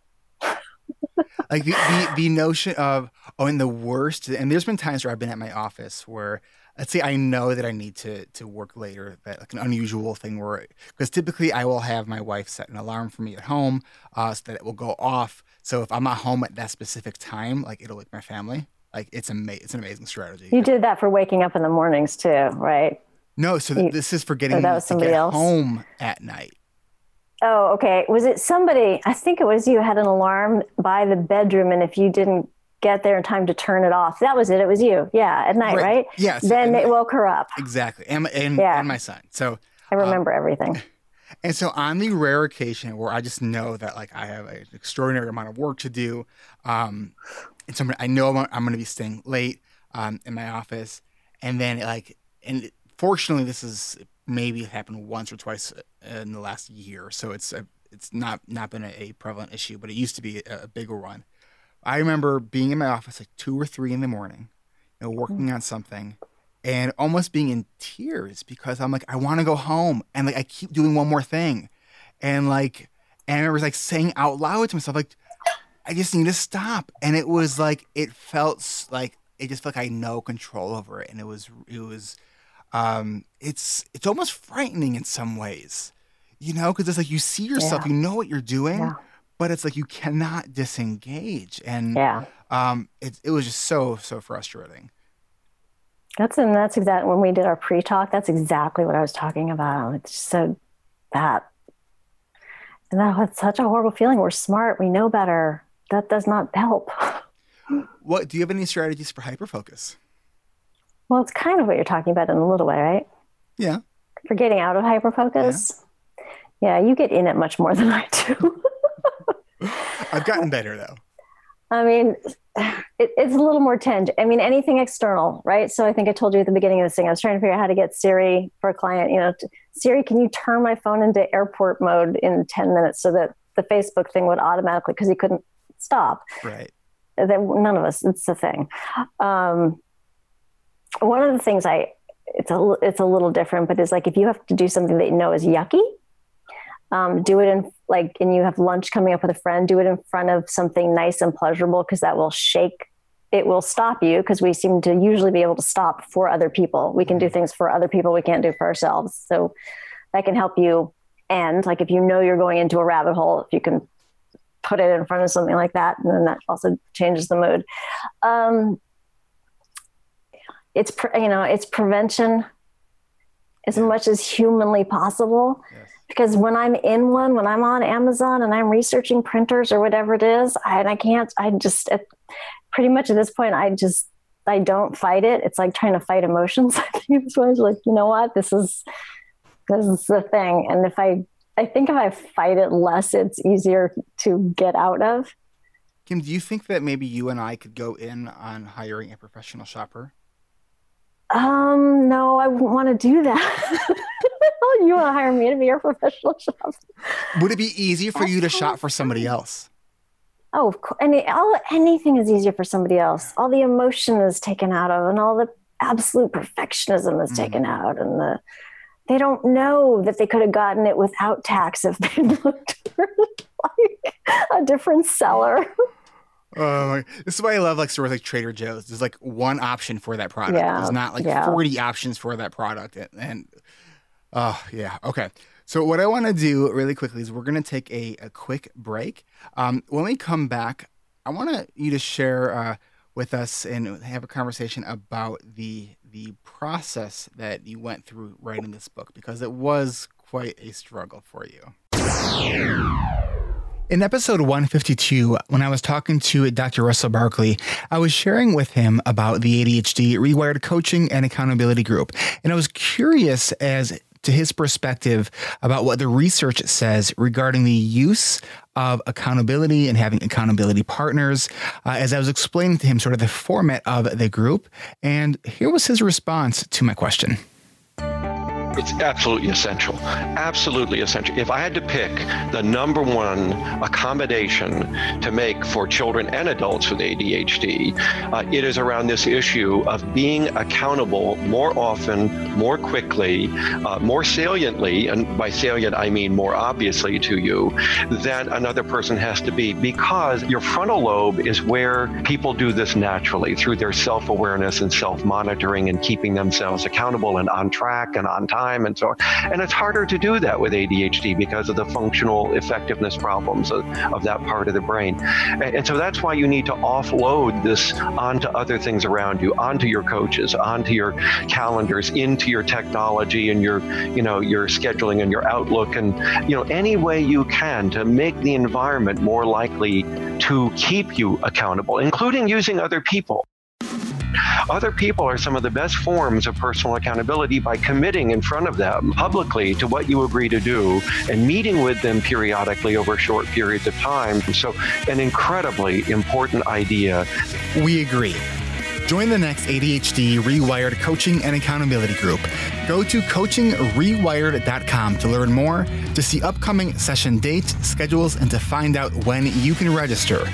like the, the the notion of oh and the worst and there's been times where i've been at my office where let's say i know that i need to to work later that like an unusual thing where because typically i will have my wife set an alarm for me at home uh, so that it will go off so if i'm not home at that specific time like it'll wake my family like it's ama- it's an amazing strategy You did that for waking up in the mornings too, right? no so th- you- this is for getting that me was to somebody get else? home at night Oh, okay. Was it somebody? I think it was you had an alarm by the bedroom, and if you didn't get there in time to turn it off. That was it. It was you. Yeah, at night, right? right? Yes. Then it woke her up. Exactly. And, and, yeah. and my son. So I remember um, everything. And so on the rare occasion where I just know that like I have an extraordinary amount of work to do, um, and so I know I'm, I'm going to be staying late um, in my office, and then like, and fortunately this is maybe happened once or twice in the last year, so it's a, it's not not been a, a, prevalent issue, but it used to be a, a bigger one. I remember being in my office like two or three in the morning, you know, working on something, and almost being in tears because I'm like, I want to go home, and like I keep doing one more thing, and like, and I remember like saying out loud to myself like, I just need to stop, and it was like it felt like it just felt like I had no control over it, and it was it was, um, it's it's almost frightening in some ways, you know, because it's like you see yourself, yeah. you know what you're doing. Yeah but it's like you cannot disengage and yeah. um it, it was just so so frustrating. That's and that's exactly when we did our pre-talk that's exactly what i was talking about. It's so that and that's such a horrible feeling. We're smart. We know better. That does not help. What do you have any strategies for hyperfocus? Well it's kind of what you're talking about in a little way right? Yeah. For getting out of hyperfocus? Yeah, yeah you get in it much more than i do I've gotten better though. I mean, it, it's a little more tend. I mean, anything external, right? So I think I told you at the beginning of this thing, I was trying to figure out how to get Siri for a client. You know, Siri, can you turn my phone into airport mode in ten minutes so that the Facebook thing would automatically because he couldn't stop. Right. That none of us. It's the thing. Um, one of the things I it's a it's a little different, but it's like if you have to do something that you know is yucky, um, do it in like, and you have lunch coming up with a friend, do it in front of something nice and pleasurable because that will shake. It will stop you because we seem to usually be able to stop for other people. We can do mm-hmm. things for other people we can't do for ourselves. So that can help you end. Like if you know you're going into a rabbit hole, if you can put it in front of something like that, and then that also changes the mood. Um, it's you know it's prevention as much as humanly possible. Yes because when I'm in one, when I'm on Amazon and I'm researching printers or whatever it is, I, and I can't, I just at, pretty much at this point, I just, I don't fight it. It's like trying to fight emotions. I think it's like, you know what, this is, this is the thing. And if I, I think if I fight it less, it's easier to get out of. Kim, do you think that maybe you and I could go in on hiring a professional shopper? Um, no, I wouldn't want to do that. you want to hire me to be your professional shopper? Would it be easy for you to shop for somebody else? Oh, of course. Any, all, anything is easier for somebody else. All the emotion is taken out of, and all the absolute perfectionism is mm. taken out, and the they don't know that they could have gotten it without tax if they looked like a different seller. Oh, this is why I love like stores like Trader Joe's. There's like one option for that product. Yeah, There's not like yeah. 40 options for that product. And, and oh, yeah. Okay. So, what I want to do really quickly is we're going to take a, a quick break. Um, when we come back, I want you to share uh, with us and have a conversation about the the process that you went through writing this book because it was quite a struggle for you. In episode 152, when I was talking to Dr. Russell Barkley, I was sharing with him about the ADHD Rewired Coaching and Accountability Group. And I was curious as to his perspective about what the research says regarding the use of accountability and having accountability partners, uh, as I was explaining to him sort of the format of the group. And here was his response to my question. It's absolutely essential. Absolutely essential. If I had to pick the number one accommodation to make for children and adults with ADHD, uh, it is around this issue of being accountable more often, more quickly, uh, more saliently, and by salient I mean more obviously to you, than another person has to be because your frontal lobe is where people do this naturally through their self awareness and self monitoring and keeping themselves accountable and on track and on time time and so on. And it's harder to do that with ADHD because of the functional effectiveness problems of, of that part of the brain. And, and so that's why you need to offload this onto other things around you, onto your coaches, onto your calendars, into your technology and your, you know, your scheduling and your outlook and, you know, any way you can to make the environment more likely to keep you accountable, including using other people. Other people are some of the best forms of personal accountability by committing in front of them publicly to what you agree to do and meeting with them periodically over short periods of time. So, an incredibly important idea. We agree. Join the next ADHD Rewired coaching and accountability group. Go to coachingrewired.com to learn more, to see upcoming session dates, schedules, and to find out when you can register.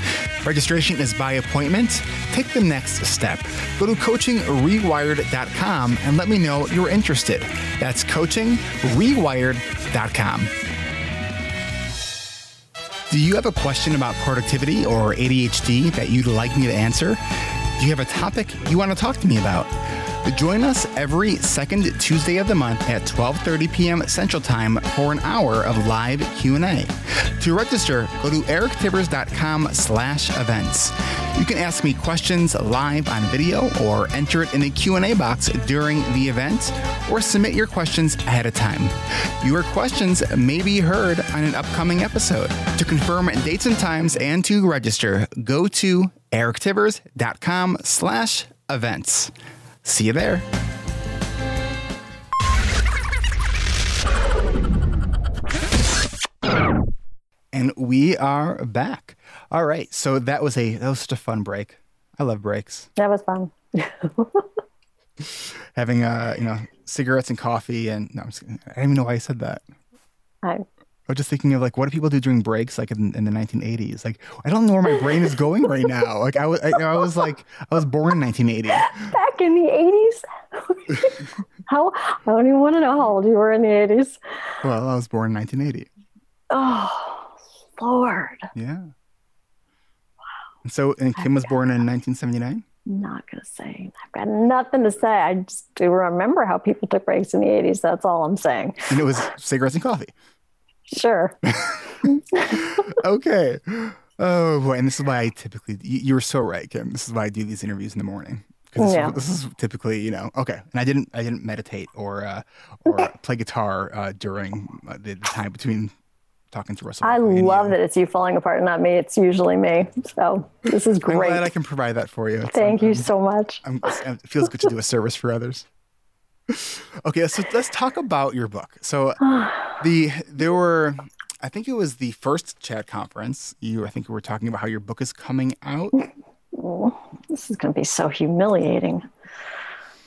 Registration is by appointment. Take the next step. Go to coachingrewired.com and let me know you're interested. That's coachingrewired.com. Do you have a question about productivity or ADHD that you'd like me to answer? Do you have a topic you want to talk to me about? Join us every second Tuesday of the month at 12:30 p.m. Central Time for an hour of live Q&A. To register, go to erictivers.com/events. You can ask me questions live on video or enter it in the Q&A box during the event or submit your questions ahead of time. Your questions may be heard on an upcoming episode. To confirm dates and times and to register, go to erictivers.com slash events. See you there. And we are back. All right. So that was a that was such a fun break. I love breaks. That was fun. Having uh, you know, cigarettes and coffee and no, I'm just, I don't even know why I said that. I, I was just thinking of like, what do people do during breaks, like in, in the 1980s? Like, I don't know where my brain is going right now. Like, I was, I, I was like, I was born in 1980. back in the 80s. how I don't even want to know how old you were in the 80s. Well, I was born in 1980. Oh, Lord. Yeah. Wow. And so, and Kim was born in 1979. Not going to say. I've got nothing to say. I just do remember how people took breaks in the 80s. That's all I'm saying. And it was cigarettes and coffee. Sure. okay. Oh boy, and this is why I typically you, you were so right, Kim. This is why I do these interviews in the morning because this, Yeah. this is typically you know okay. And I didn't I didn't meditate or uh, or play guitar uh, during uh, the, the time between talking to Russell. I Barkley love you. that it's you falling apart, not me. It's usually me. So this is great. I'm glad I can provide that for you. It's- Thank you so much. I'm, it feels good to do a service for others. Okay, so let's talk about your book. So the there were, I think it was the first CHADD conference. You, I think you were talking about how your book is coming out. Oh, this is going to be so humiliating.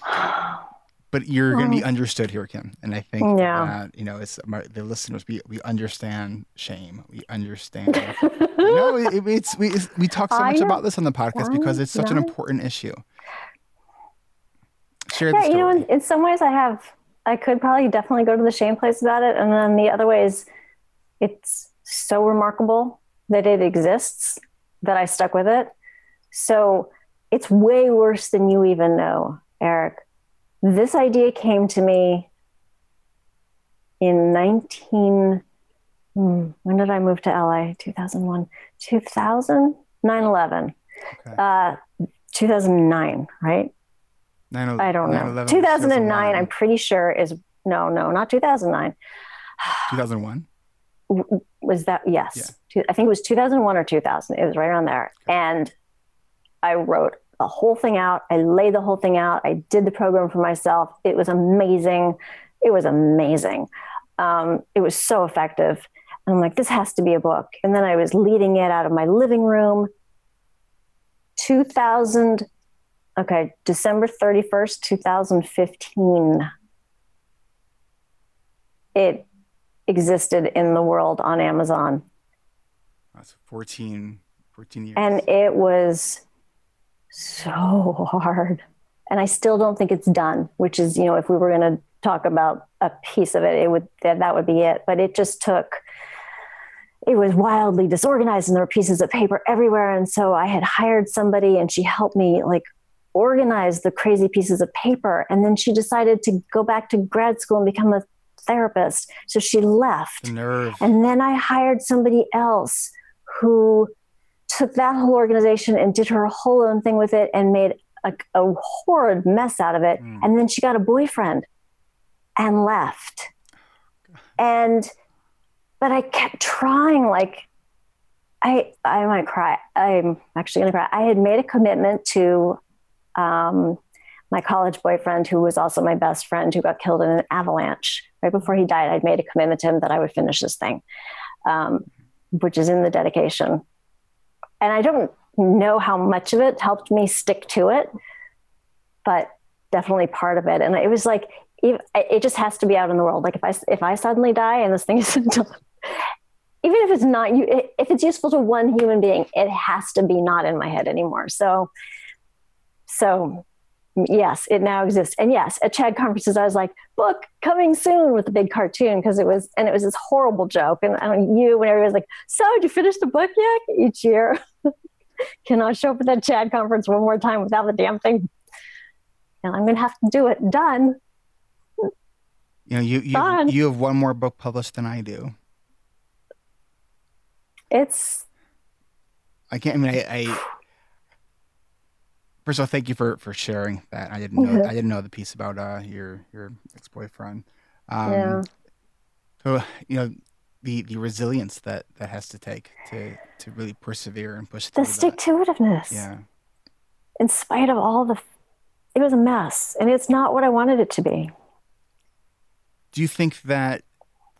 but you're going to be oh. understood here, Kim. And I think Oh. Yeah. that, you know, it's my, the listeners, we, we understand shame. We understand. you know, it, it's, we, it's, we talk so much about this on the podcast because it's such an important issue. Share the Yeah, you know, in, in some ways, I have. I could probably definitely go to the shame place about it, and then the other way is, it's so remarkable that it exists that I stuck with it. So it's way worse than you even know, Eric. This idea came to me in 19. hmm, when did I move to LA? 2001, 2000, 9 11, Okay. uh, 2009, right? 9/11 I don't know. 9/11 was 2009, I'm pretty sure is no, no, not 2009. 2001. Was that yes? Yeah. I think it was 2001 or 2000. It was right around there. And I wrote the whole thing out. I laid the whole thing out. I did the program for myself. It was amazing. It was amazing. Um, it was so effective. And I'm like, this has to be a book. And then I was leading it out of my living room. 2000, okay, December 31st, 2015. It existed in the world on Amazon. That's 14, 14 years. And it was so hard. And I still don't think it's done, which is, you know, if we were going to talk about a piece of it, it would that, that would be it. But it just took it was wildly disorganized and there were pieces of paper everywhere. And so I had hired somebody and she helped me like organize the crazy pieces of paper. And then she decided to go back to grad school and become a therapist. So she left. The nerve. And then I hired somebody else who took that whole organization and did her whole own thing with it and made a, a horrid mess out of it. Mm. And then she got a boyfriend and left. And, but I kept trying, like, I, I might cry. I'm actually going to cry. I had made a commitment to um, my college boyfriend, who was also my best friend, who got killed in an avalanche. Right before he died, I'd made a commitment to him that I would finish this thing, um, which is in the dedication. And I don't know how much of it helped me stick to it, but definitely part of it. And it was like, it just has to be out in the world. Like if I if I suddenly die and this thing isn't done, even if it's not you, if it's useful to one human being, it has to be not in my head anymore. So, so yes, it now exists. And yes, at CHADD conferences, I was like, book coming soon with a big cartoon because it was, and it was this horrible joke. And I mean, you, when everybody was like, so did you finish the book yet? Each year, cannot show up at that CHADD conference one more time without the damn thing. And I'm going to have to do it. Done. You know, you you, you have one more book published than I do. It's I can't. I mean, I, I first of all, thank you for for sharing that. I didn't know. Mhm. I didn't know the piece about uh your your ex boyfriend. Um, Yeah. So you know the the resilience that that has to take to to really persevere and push the stick to itiveness. Yeah. In spite of all the, it was a mess and it's not what I wanted it to be. Do you think that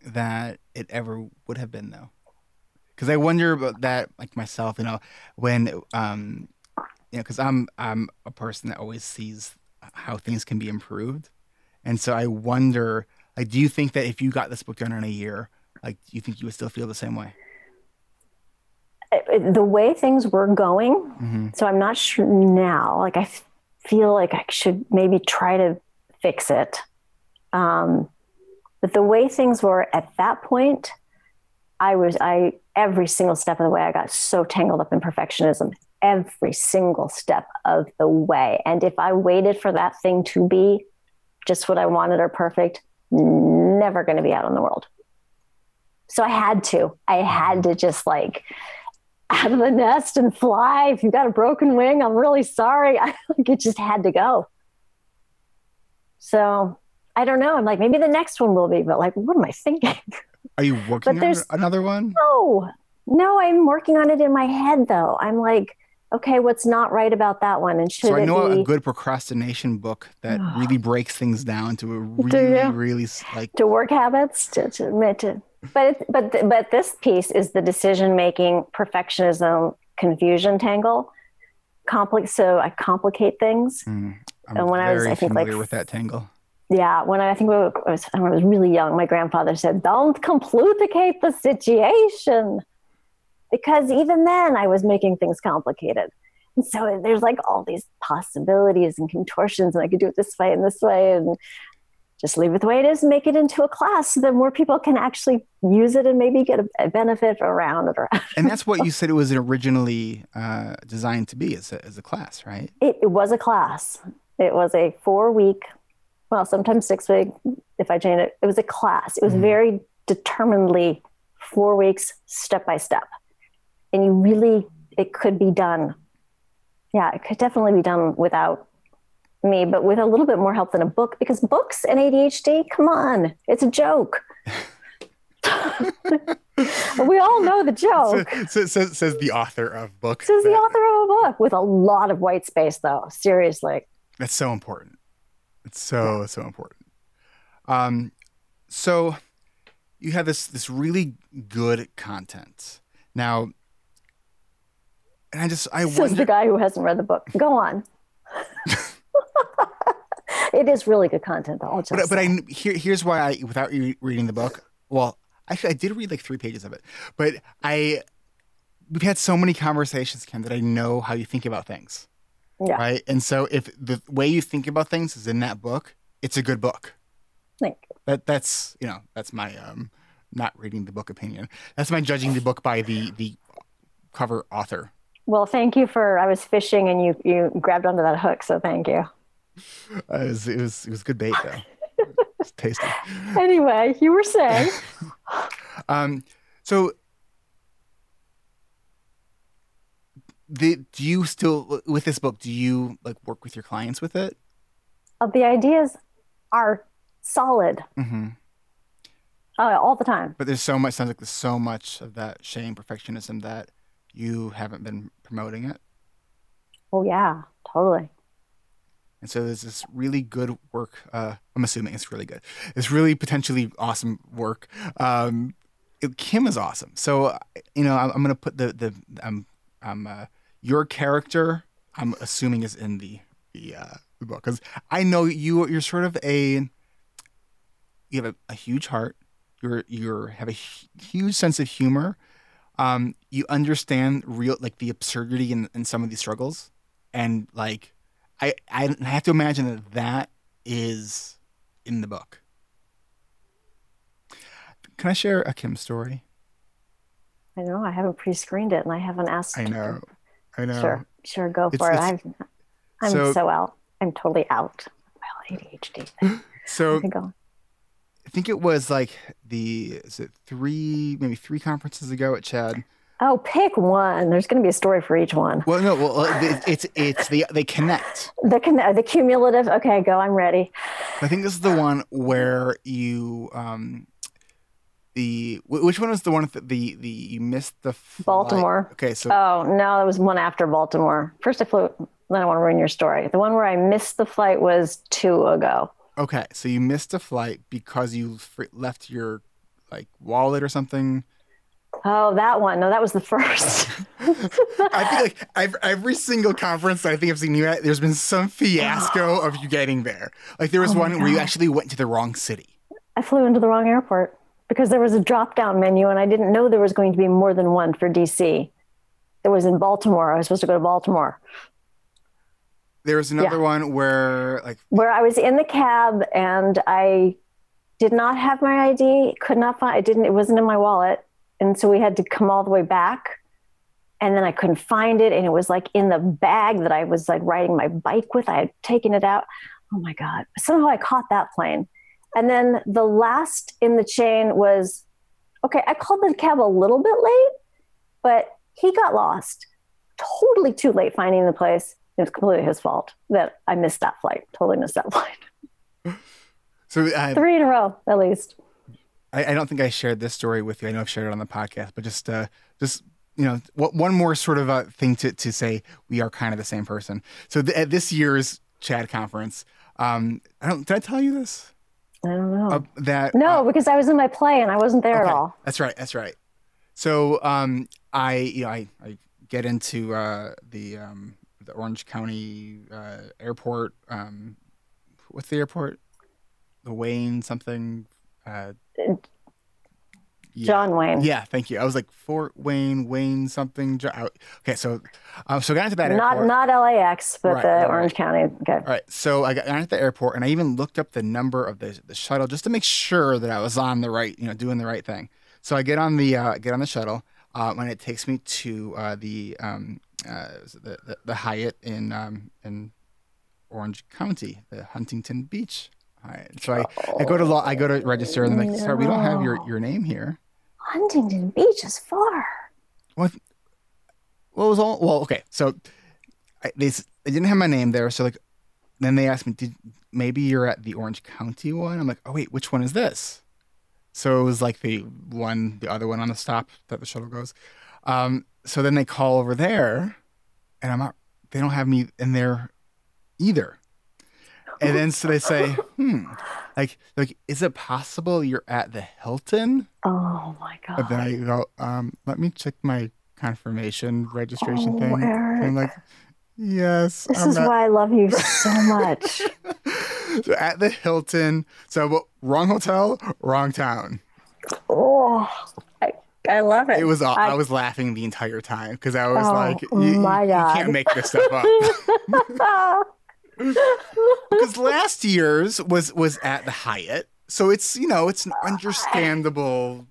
that it ever would have been though? Because I wonder about that, like myself. You know, when um, you know, because I'm I'm a person that always sees how things can be improved, and so I wonder, like, do you think that if you got this book done in a year, like, do you think you would still feel the same way? It- the way things were going, Mm-hmm. so I'm not sure now. Like I f- feel like I should maybe try to fix it. Um, but the way things were at that point, I was I every single step of the way I got so tangled up in perfectionism. Every single step of the way, and if I waited for that thing to be just what I wanted or perfect, never going to be out in the world. So I had to. I had to just like out of the nest and fly. If you got a broken wing, I'm really sorry. I like it just had to go. So I don't know. I'm like, maybe the next one will be, but like, what am I thinking? Are you working on there's- another one? No, no, I'm working on it in my head though. I'm like, okay, what's not right about that one? And should So I it know be a good procrastination book that really breaks things down to a you? really, really like to work habits to, to, to but it, but th- but this piece is the decision making perfectionism confusion tangle complex so i complicate things mm, I'm And when I was, I think, like, familiar with that tangle. yeah when i, I think I was, when I was really young my grandfather said don't complicate the situation because even then i was making things complicated and so there's like all these possibilities and contortions and i could do it this way and this way and just leave it the way it is and make it into a class so that more people can actually use it and maybe get a, benefit around it. Around. And that's what you said it was originally uh, designed to be as a, as a class, right? It, it was a class. It was a four week, well, sometimes six week, if I change it. It was a class. It was Mhm. very determinedly four weeks, step by step. And you really, it could be done. Yeah, it could definitely be done without me, but with a little bit more help than a book because books and ADHD, come on, it's a joke. we all know the joke. So, so, says, says the author of book. This is the author of a book with a lot of white space, though. Seriously. That's so important. It's so so important. Um, so you have this this really good content now, and I just I Says wonder. the guy who hasn't read the book. Go on. it is really good content. I'll just but but. I here here's why I without you reading the book. Well, actually, I did read like three pages of it, but I we've had so many conversations, Kim, that I know how you think about things. Yeah. Right. And so if the way you think about things is in that book, it's a good book. Thank you. That that's you know that's my um not reading the book opinion. That's my judging the book by the the cover author. Well, thank you for. I was fishing and you you grabbed onto that hook, so thank you. Uh, it, was, it was it was good bait though. it's tasty. Anyway, you were saying. Um, so the do you still with this book? Do you like work with your clients with it? Uh, the ideas are solid Mm-hmm. uh, all the time. But there's so much. Sounds like there's so much of that shame, perfectionism that you haven't been promoting it. Oh yeah, totally. And so there's this really good work. Uh, I'm assuming it's really good. It's really potentially awesome work. Um, it- Kim is awesome. So you know, I'm, I'm gonna put the the um um uh, your character. I'm assuming is in the the, uh, the book because I know you. You're sort of a you have a, a huge heart. You're you're have a huge sense of humor. Um, you understand real like the absurdity in, in some of these struggles, and like I I have to imagine that that is in the book. Can I share a Kim story? I know I haven't pre-screened it and I haven't asked. I know, I know. Sure, sure, go It's- for it. I've, I'm so- so, out. I'm totally out. Well, ADHD. thing. So go. I think it was like the is it three maybe three conferences ago at CHADD. Oh, pick one. There's going to be a story for each one. Well, no, well uh, it's it's the they connect. The con- the cumulative. Okay, go. I'm ready. I think this is the one where you um the which one was the one that the the you missed the flight? Baltimore. Okay, so Oh no, that was one after Baltimore. First I flew. Then I want to ruin your story. The one where I missed the flight was two ago. Okay, so you missed a flight because you fr- left your like wallet or something. Oh, that one. No, that was the first. I feel like I've, every single conference that I think I've seen you at, there's been some fiasco of you getting there. Like there was Oh one where you actually went to the wrong city. I flew into the wrong airport because there was a drop down menu and I didn't know there was going to be more than one for DC. There was in Baltimore. I was supposed to go to Baltimore. There was another one where like where I was in the cab and I did not have my ID, could not find I didn't it wasn't in my wallet. And so we had to come all the way back. And then I couldn't find it and it was like in the bag that I was like riding my bike with. I had taken it out. Oh my god. Somehow I caught that plane. And then the last in the chain was okay, I called the cab a little bit late, but he got lost. Totally too late finding the place. It was completely his fault that I missed that flight. Totally missed that flight. so I, Three in a row, at least. I I don't think I shared this story with you. I know I've shared it on the podcast, but just uh just you know what one more sort of uh, thing to to say we are kind of the same person. So th- at this year's CHADD conference, um I don't did I tell you this I don't know. uh, that no, because I was in my play and I wasn't there Okay, at all. That's right. That's right. So um, I you know I, I get into uh, the um, the Orange County uh, airport. Um, what's the airport? The Wayne something. Uh, yeah. John Wayne. Yeah, thank you. I was like Fort Wayne, Wayne something. Jo- I- Okay, so um, so I got into that Not airport. not not LAX, but Right, the right, Orange County. Okay. All right, so I got got at the airport and I even looked up the number of the the shuttle just to make sure that I was on the right, you know, doing the right thing. So I get on the uh, get on the shuttle, uh, and it takes me to uh, the um, uh, the, the the Hyatt in um, in Orange County, the Huntington Beach. Right, so I, I go to law, I go to register, and they're like, "Sir, we don't have your, your name here." Huntington Beach is far. What? What was all well. Okay, so I, they they didn't have my name there, so like, then they asked me, "Did maybe you're at the Orange County one?" I'm like, "Oh wait, which one is this?" So it was like the one, the other one on the stop that the shuttle goes. Um, so then they call over there, and I'm not. They don't have me in there either. And then so they say, "Hmm, like like, is it possible you're at the Hilton?" Oh my god. But then I go, um, let me check my confirmation registration Oh, thing. Eric. I'm like, yes. this I'm is at, why I love you so much. so at the Hilton. So wrong hotel, wrong town. oh, I, love it. It was. all I, I- was laughing the entire time because I was Oh, like, you, my you can't make this stuff up. because last year's was was at the Hyatt, so it's you know it's an understandable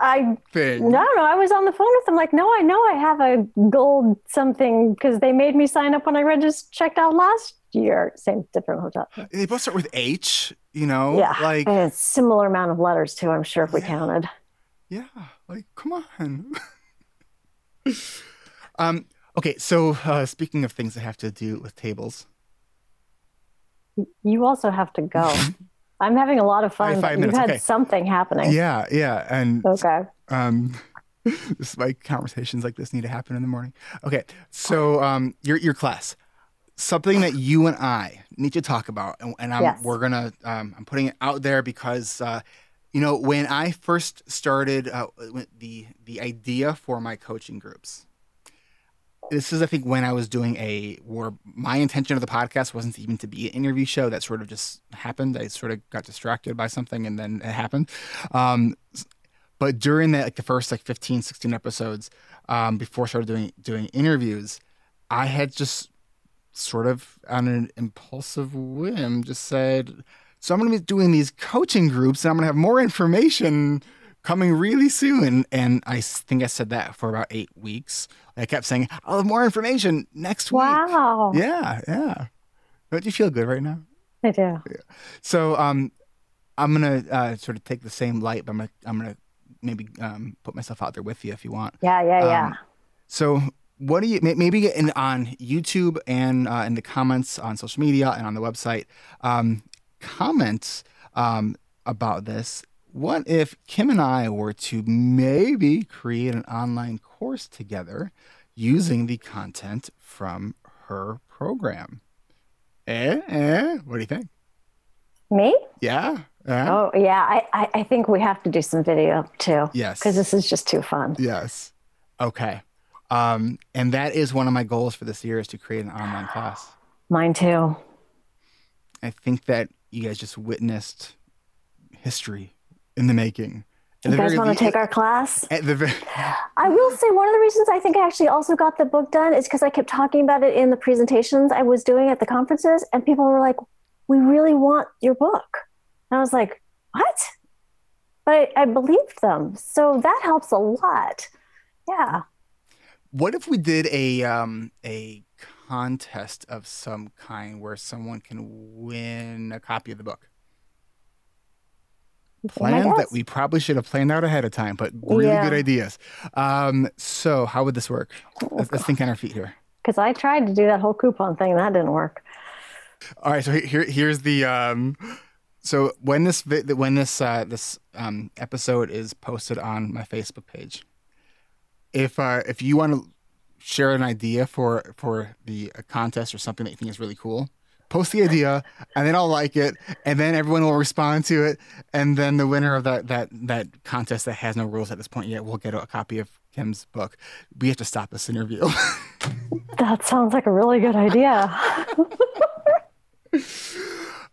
I thing. no, no. I was on the phone with them. Like, no, I know I have a gold something because they made me sign up when I registered checked out last year. Same different hotel. They both start with H. You know, Yeah, like And a similar amount of letters too. I'm sure if we Yeah. counted. yeah, like come on. um. Okay, so uh, speaking of things that have to do with tables, You also have to go. I'm having a lot of fun. five but You've had okay. something happening. yeah, yeah, and Okay. um this is why conversations like this need to happen in the morning okay so um your your class something that you and i need to talk about and, and I'm, Yes. we're gonna um, i'm putting it out there because uh you know when i first started uh, the the idea for my coaching groups this is i think when i was doing a where my intention of the podcast wasn't even to be an interview show. That sort of just happened. I sort of got distracted by something and then it happened. Um but during that like the first like 15 16 episodes um, before i started doing doing interviews i had just sort of on an impulsive whim just said so i'm going to be doing these coaching groups and i'm going to have more information coming really soon and I think i said that for about eight weeks i kept saying i'll have more information next week Wow. yeah yeah don't you feel good right now I do. so um, I'm gonna uh, sort of take the same light, but I'm gonna I'm gonna maybe um, put myself out there with you if you want. Yeah, yeah, yeah. Um, So what do you may- maybe in on YouTube and uh, in the comments on social media and on the website um, comments um, about this? What if Kim and I were to maybe create an online course together using the content from her program? Eh, eh, what do you think? Me? Yeah. yeah? Oh, yeah. I, I, I think we have to do some video too Yes. because this is just too fun. Yes. Okay. Um, and that is one of my goals for this year is to create an online class. Mine too. I think that you guys just witnessed history in the making. At You the guys want to take our class? At the very, I will say one of the reasons I think I actually also got the book done is because I kept talking about it in the presentations I was doing at the conferences, and people were like, "We really want your book," and I was like, "What?" But I, I believed them, so that helps a lot. Yeah, what if we did a um, a contest of some kind where someone can win a copy of the book? Plans that we probably should have planned out ahead of time, but really Yeah. good ideas. Um, so how would this work? Let's, let's think on our feet here. because I tried to do that whole coupon thing, and that didn't work. All right, so here here's the um so when this when this uh this um episode is posted on my Facebook page. If uh if you want to share an idea for for the uh, contest or something that you think is really cool, post the idea and then I'll like it and then everyone will respond to it and then the winner of that that that contest that has no rules at this point yet will get a copy of Kim's book. We have to stop this interview. That sounds like a really good idea.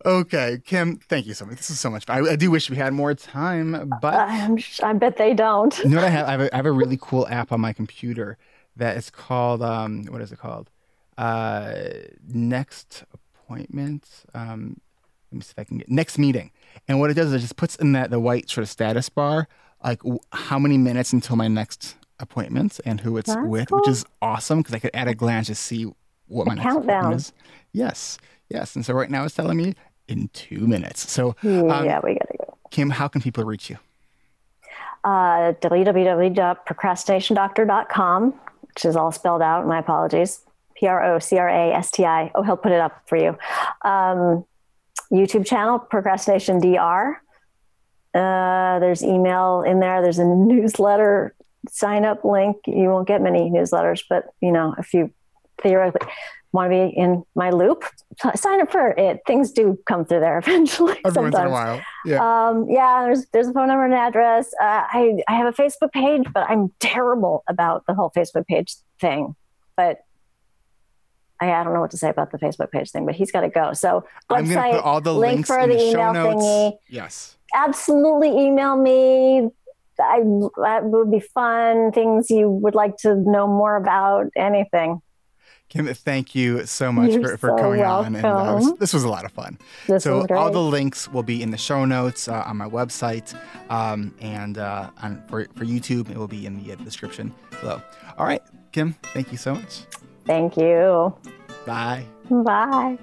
Okay, Kim, thank you so much. This is so much fun. I, I do wish we had more time, but I'm, sh- I bet they don't. you know what I have? I have, a, I have a really cool app on my computer that is called, um, what is it called? Uh, next appointment. Um, let me see if I can get next meeting. And what it does is it just puts in that the white sort of status bar, like w- how many minutes until my next appointment and who it's That's with, cool. which is awesome because I could at a glance just see what my A next countdown. appointment is. Yes, yes. And so right now it's telling me in two minutes. So, um, yeah, we gotta go. Kim, how can people reach you? uh, www.procrastinationdoctor.com, which is all spelled out. My apologies. P R O C R A S T I. Oh, he'll put it up for you. Um, YouTube channel, Procrastination DR. Uh, there's email in there. There's a newsletter sign up link. You won't get many newsletters, but you know, if you theoretically want to be in my loop, sign up for it. Things do come through there eventually. Every once in a while. Yeah. Um, yeah, there's there's a phone number and address. Uh, I I have a Facebook page, but I'm terrible about the whole Facebook page thing. But I, I don't know what to say about the Facebook page thing. But he's got to go. So I'm going to website, put all the link links for in the the, show email notes. thingy. Yes. absolutely email me. I that would be fun. Things you would like to know more about. Anything. Kim, thank you so much You're for, for so coming on. And uh, was, this was a lot of fun. This so all the links will be in the show notes uh, on my website, um, and uh, on for for YouTube, it will be in the uh, description below. All right, Kim, thank you so much. Thank you. Bye. Bye.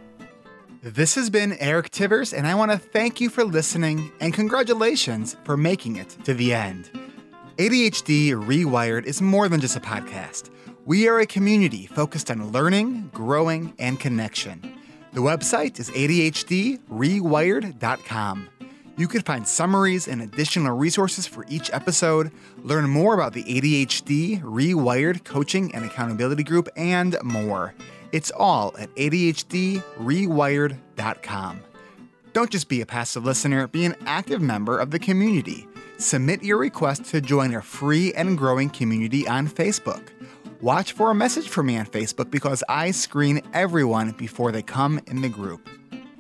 This has been Eric Tivers, and I want to thank you for listening and congratulations for making it to the end. ADHD Rewired is more than just a podcast. We are a community focused on learning, growing, and connection. The website is ADHDrewired.com. You can find summaries and additional resources for each episode, learn more about the ADHD Rewired Coaching and Accountability Group, and more. It's all at ADHDrewired.com. Don't just be a passive listener, be an active member of the community. Submit your request to join our free and growing community on Facebook. Watch for a message from me on Facebook because I screen everyone before they come in the group.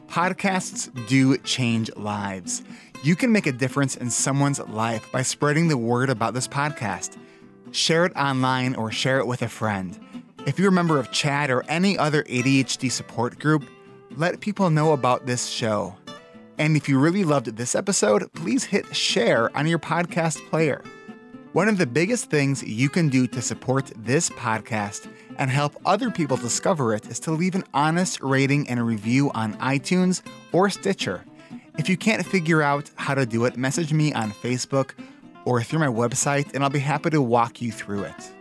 Podcasts do change lives. You can make a difference in someone's life by spreading the word about this podcast. Share it online or share it with a friend. If you're a member of CHADD or any other ADHD support group, let people know about this show. And if you really loved this episode, please hit share on your podcast player. One of the biggest things you can do to support this podcast and help other people discover it is to leave an honest rating and a review on iTunes or Stitcher. If you can't figure out how to do it, message me on Facebook or through my website, and I'll be happy to walk you through it.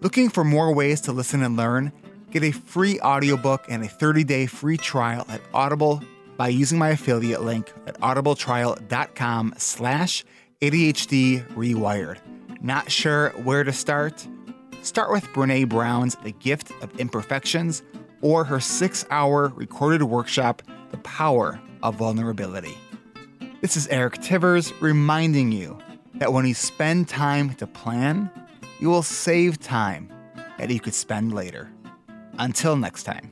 Looking for more ways to listen and learn? Get a free audiobook and a 30-day free trial at Audible by using my affiliate link at audibletrial.com slash ADHD Rewired. Not sure where to start? Start with Brene Brown's The Gift of Imperfections or her six-hour recorded workshop, The Power of Vulnerability. This is Eric Tivers reminding you that when you spend time to plan, you will save time that you could spend later. Until next time.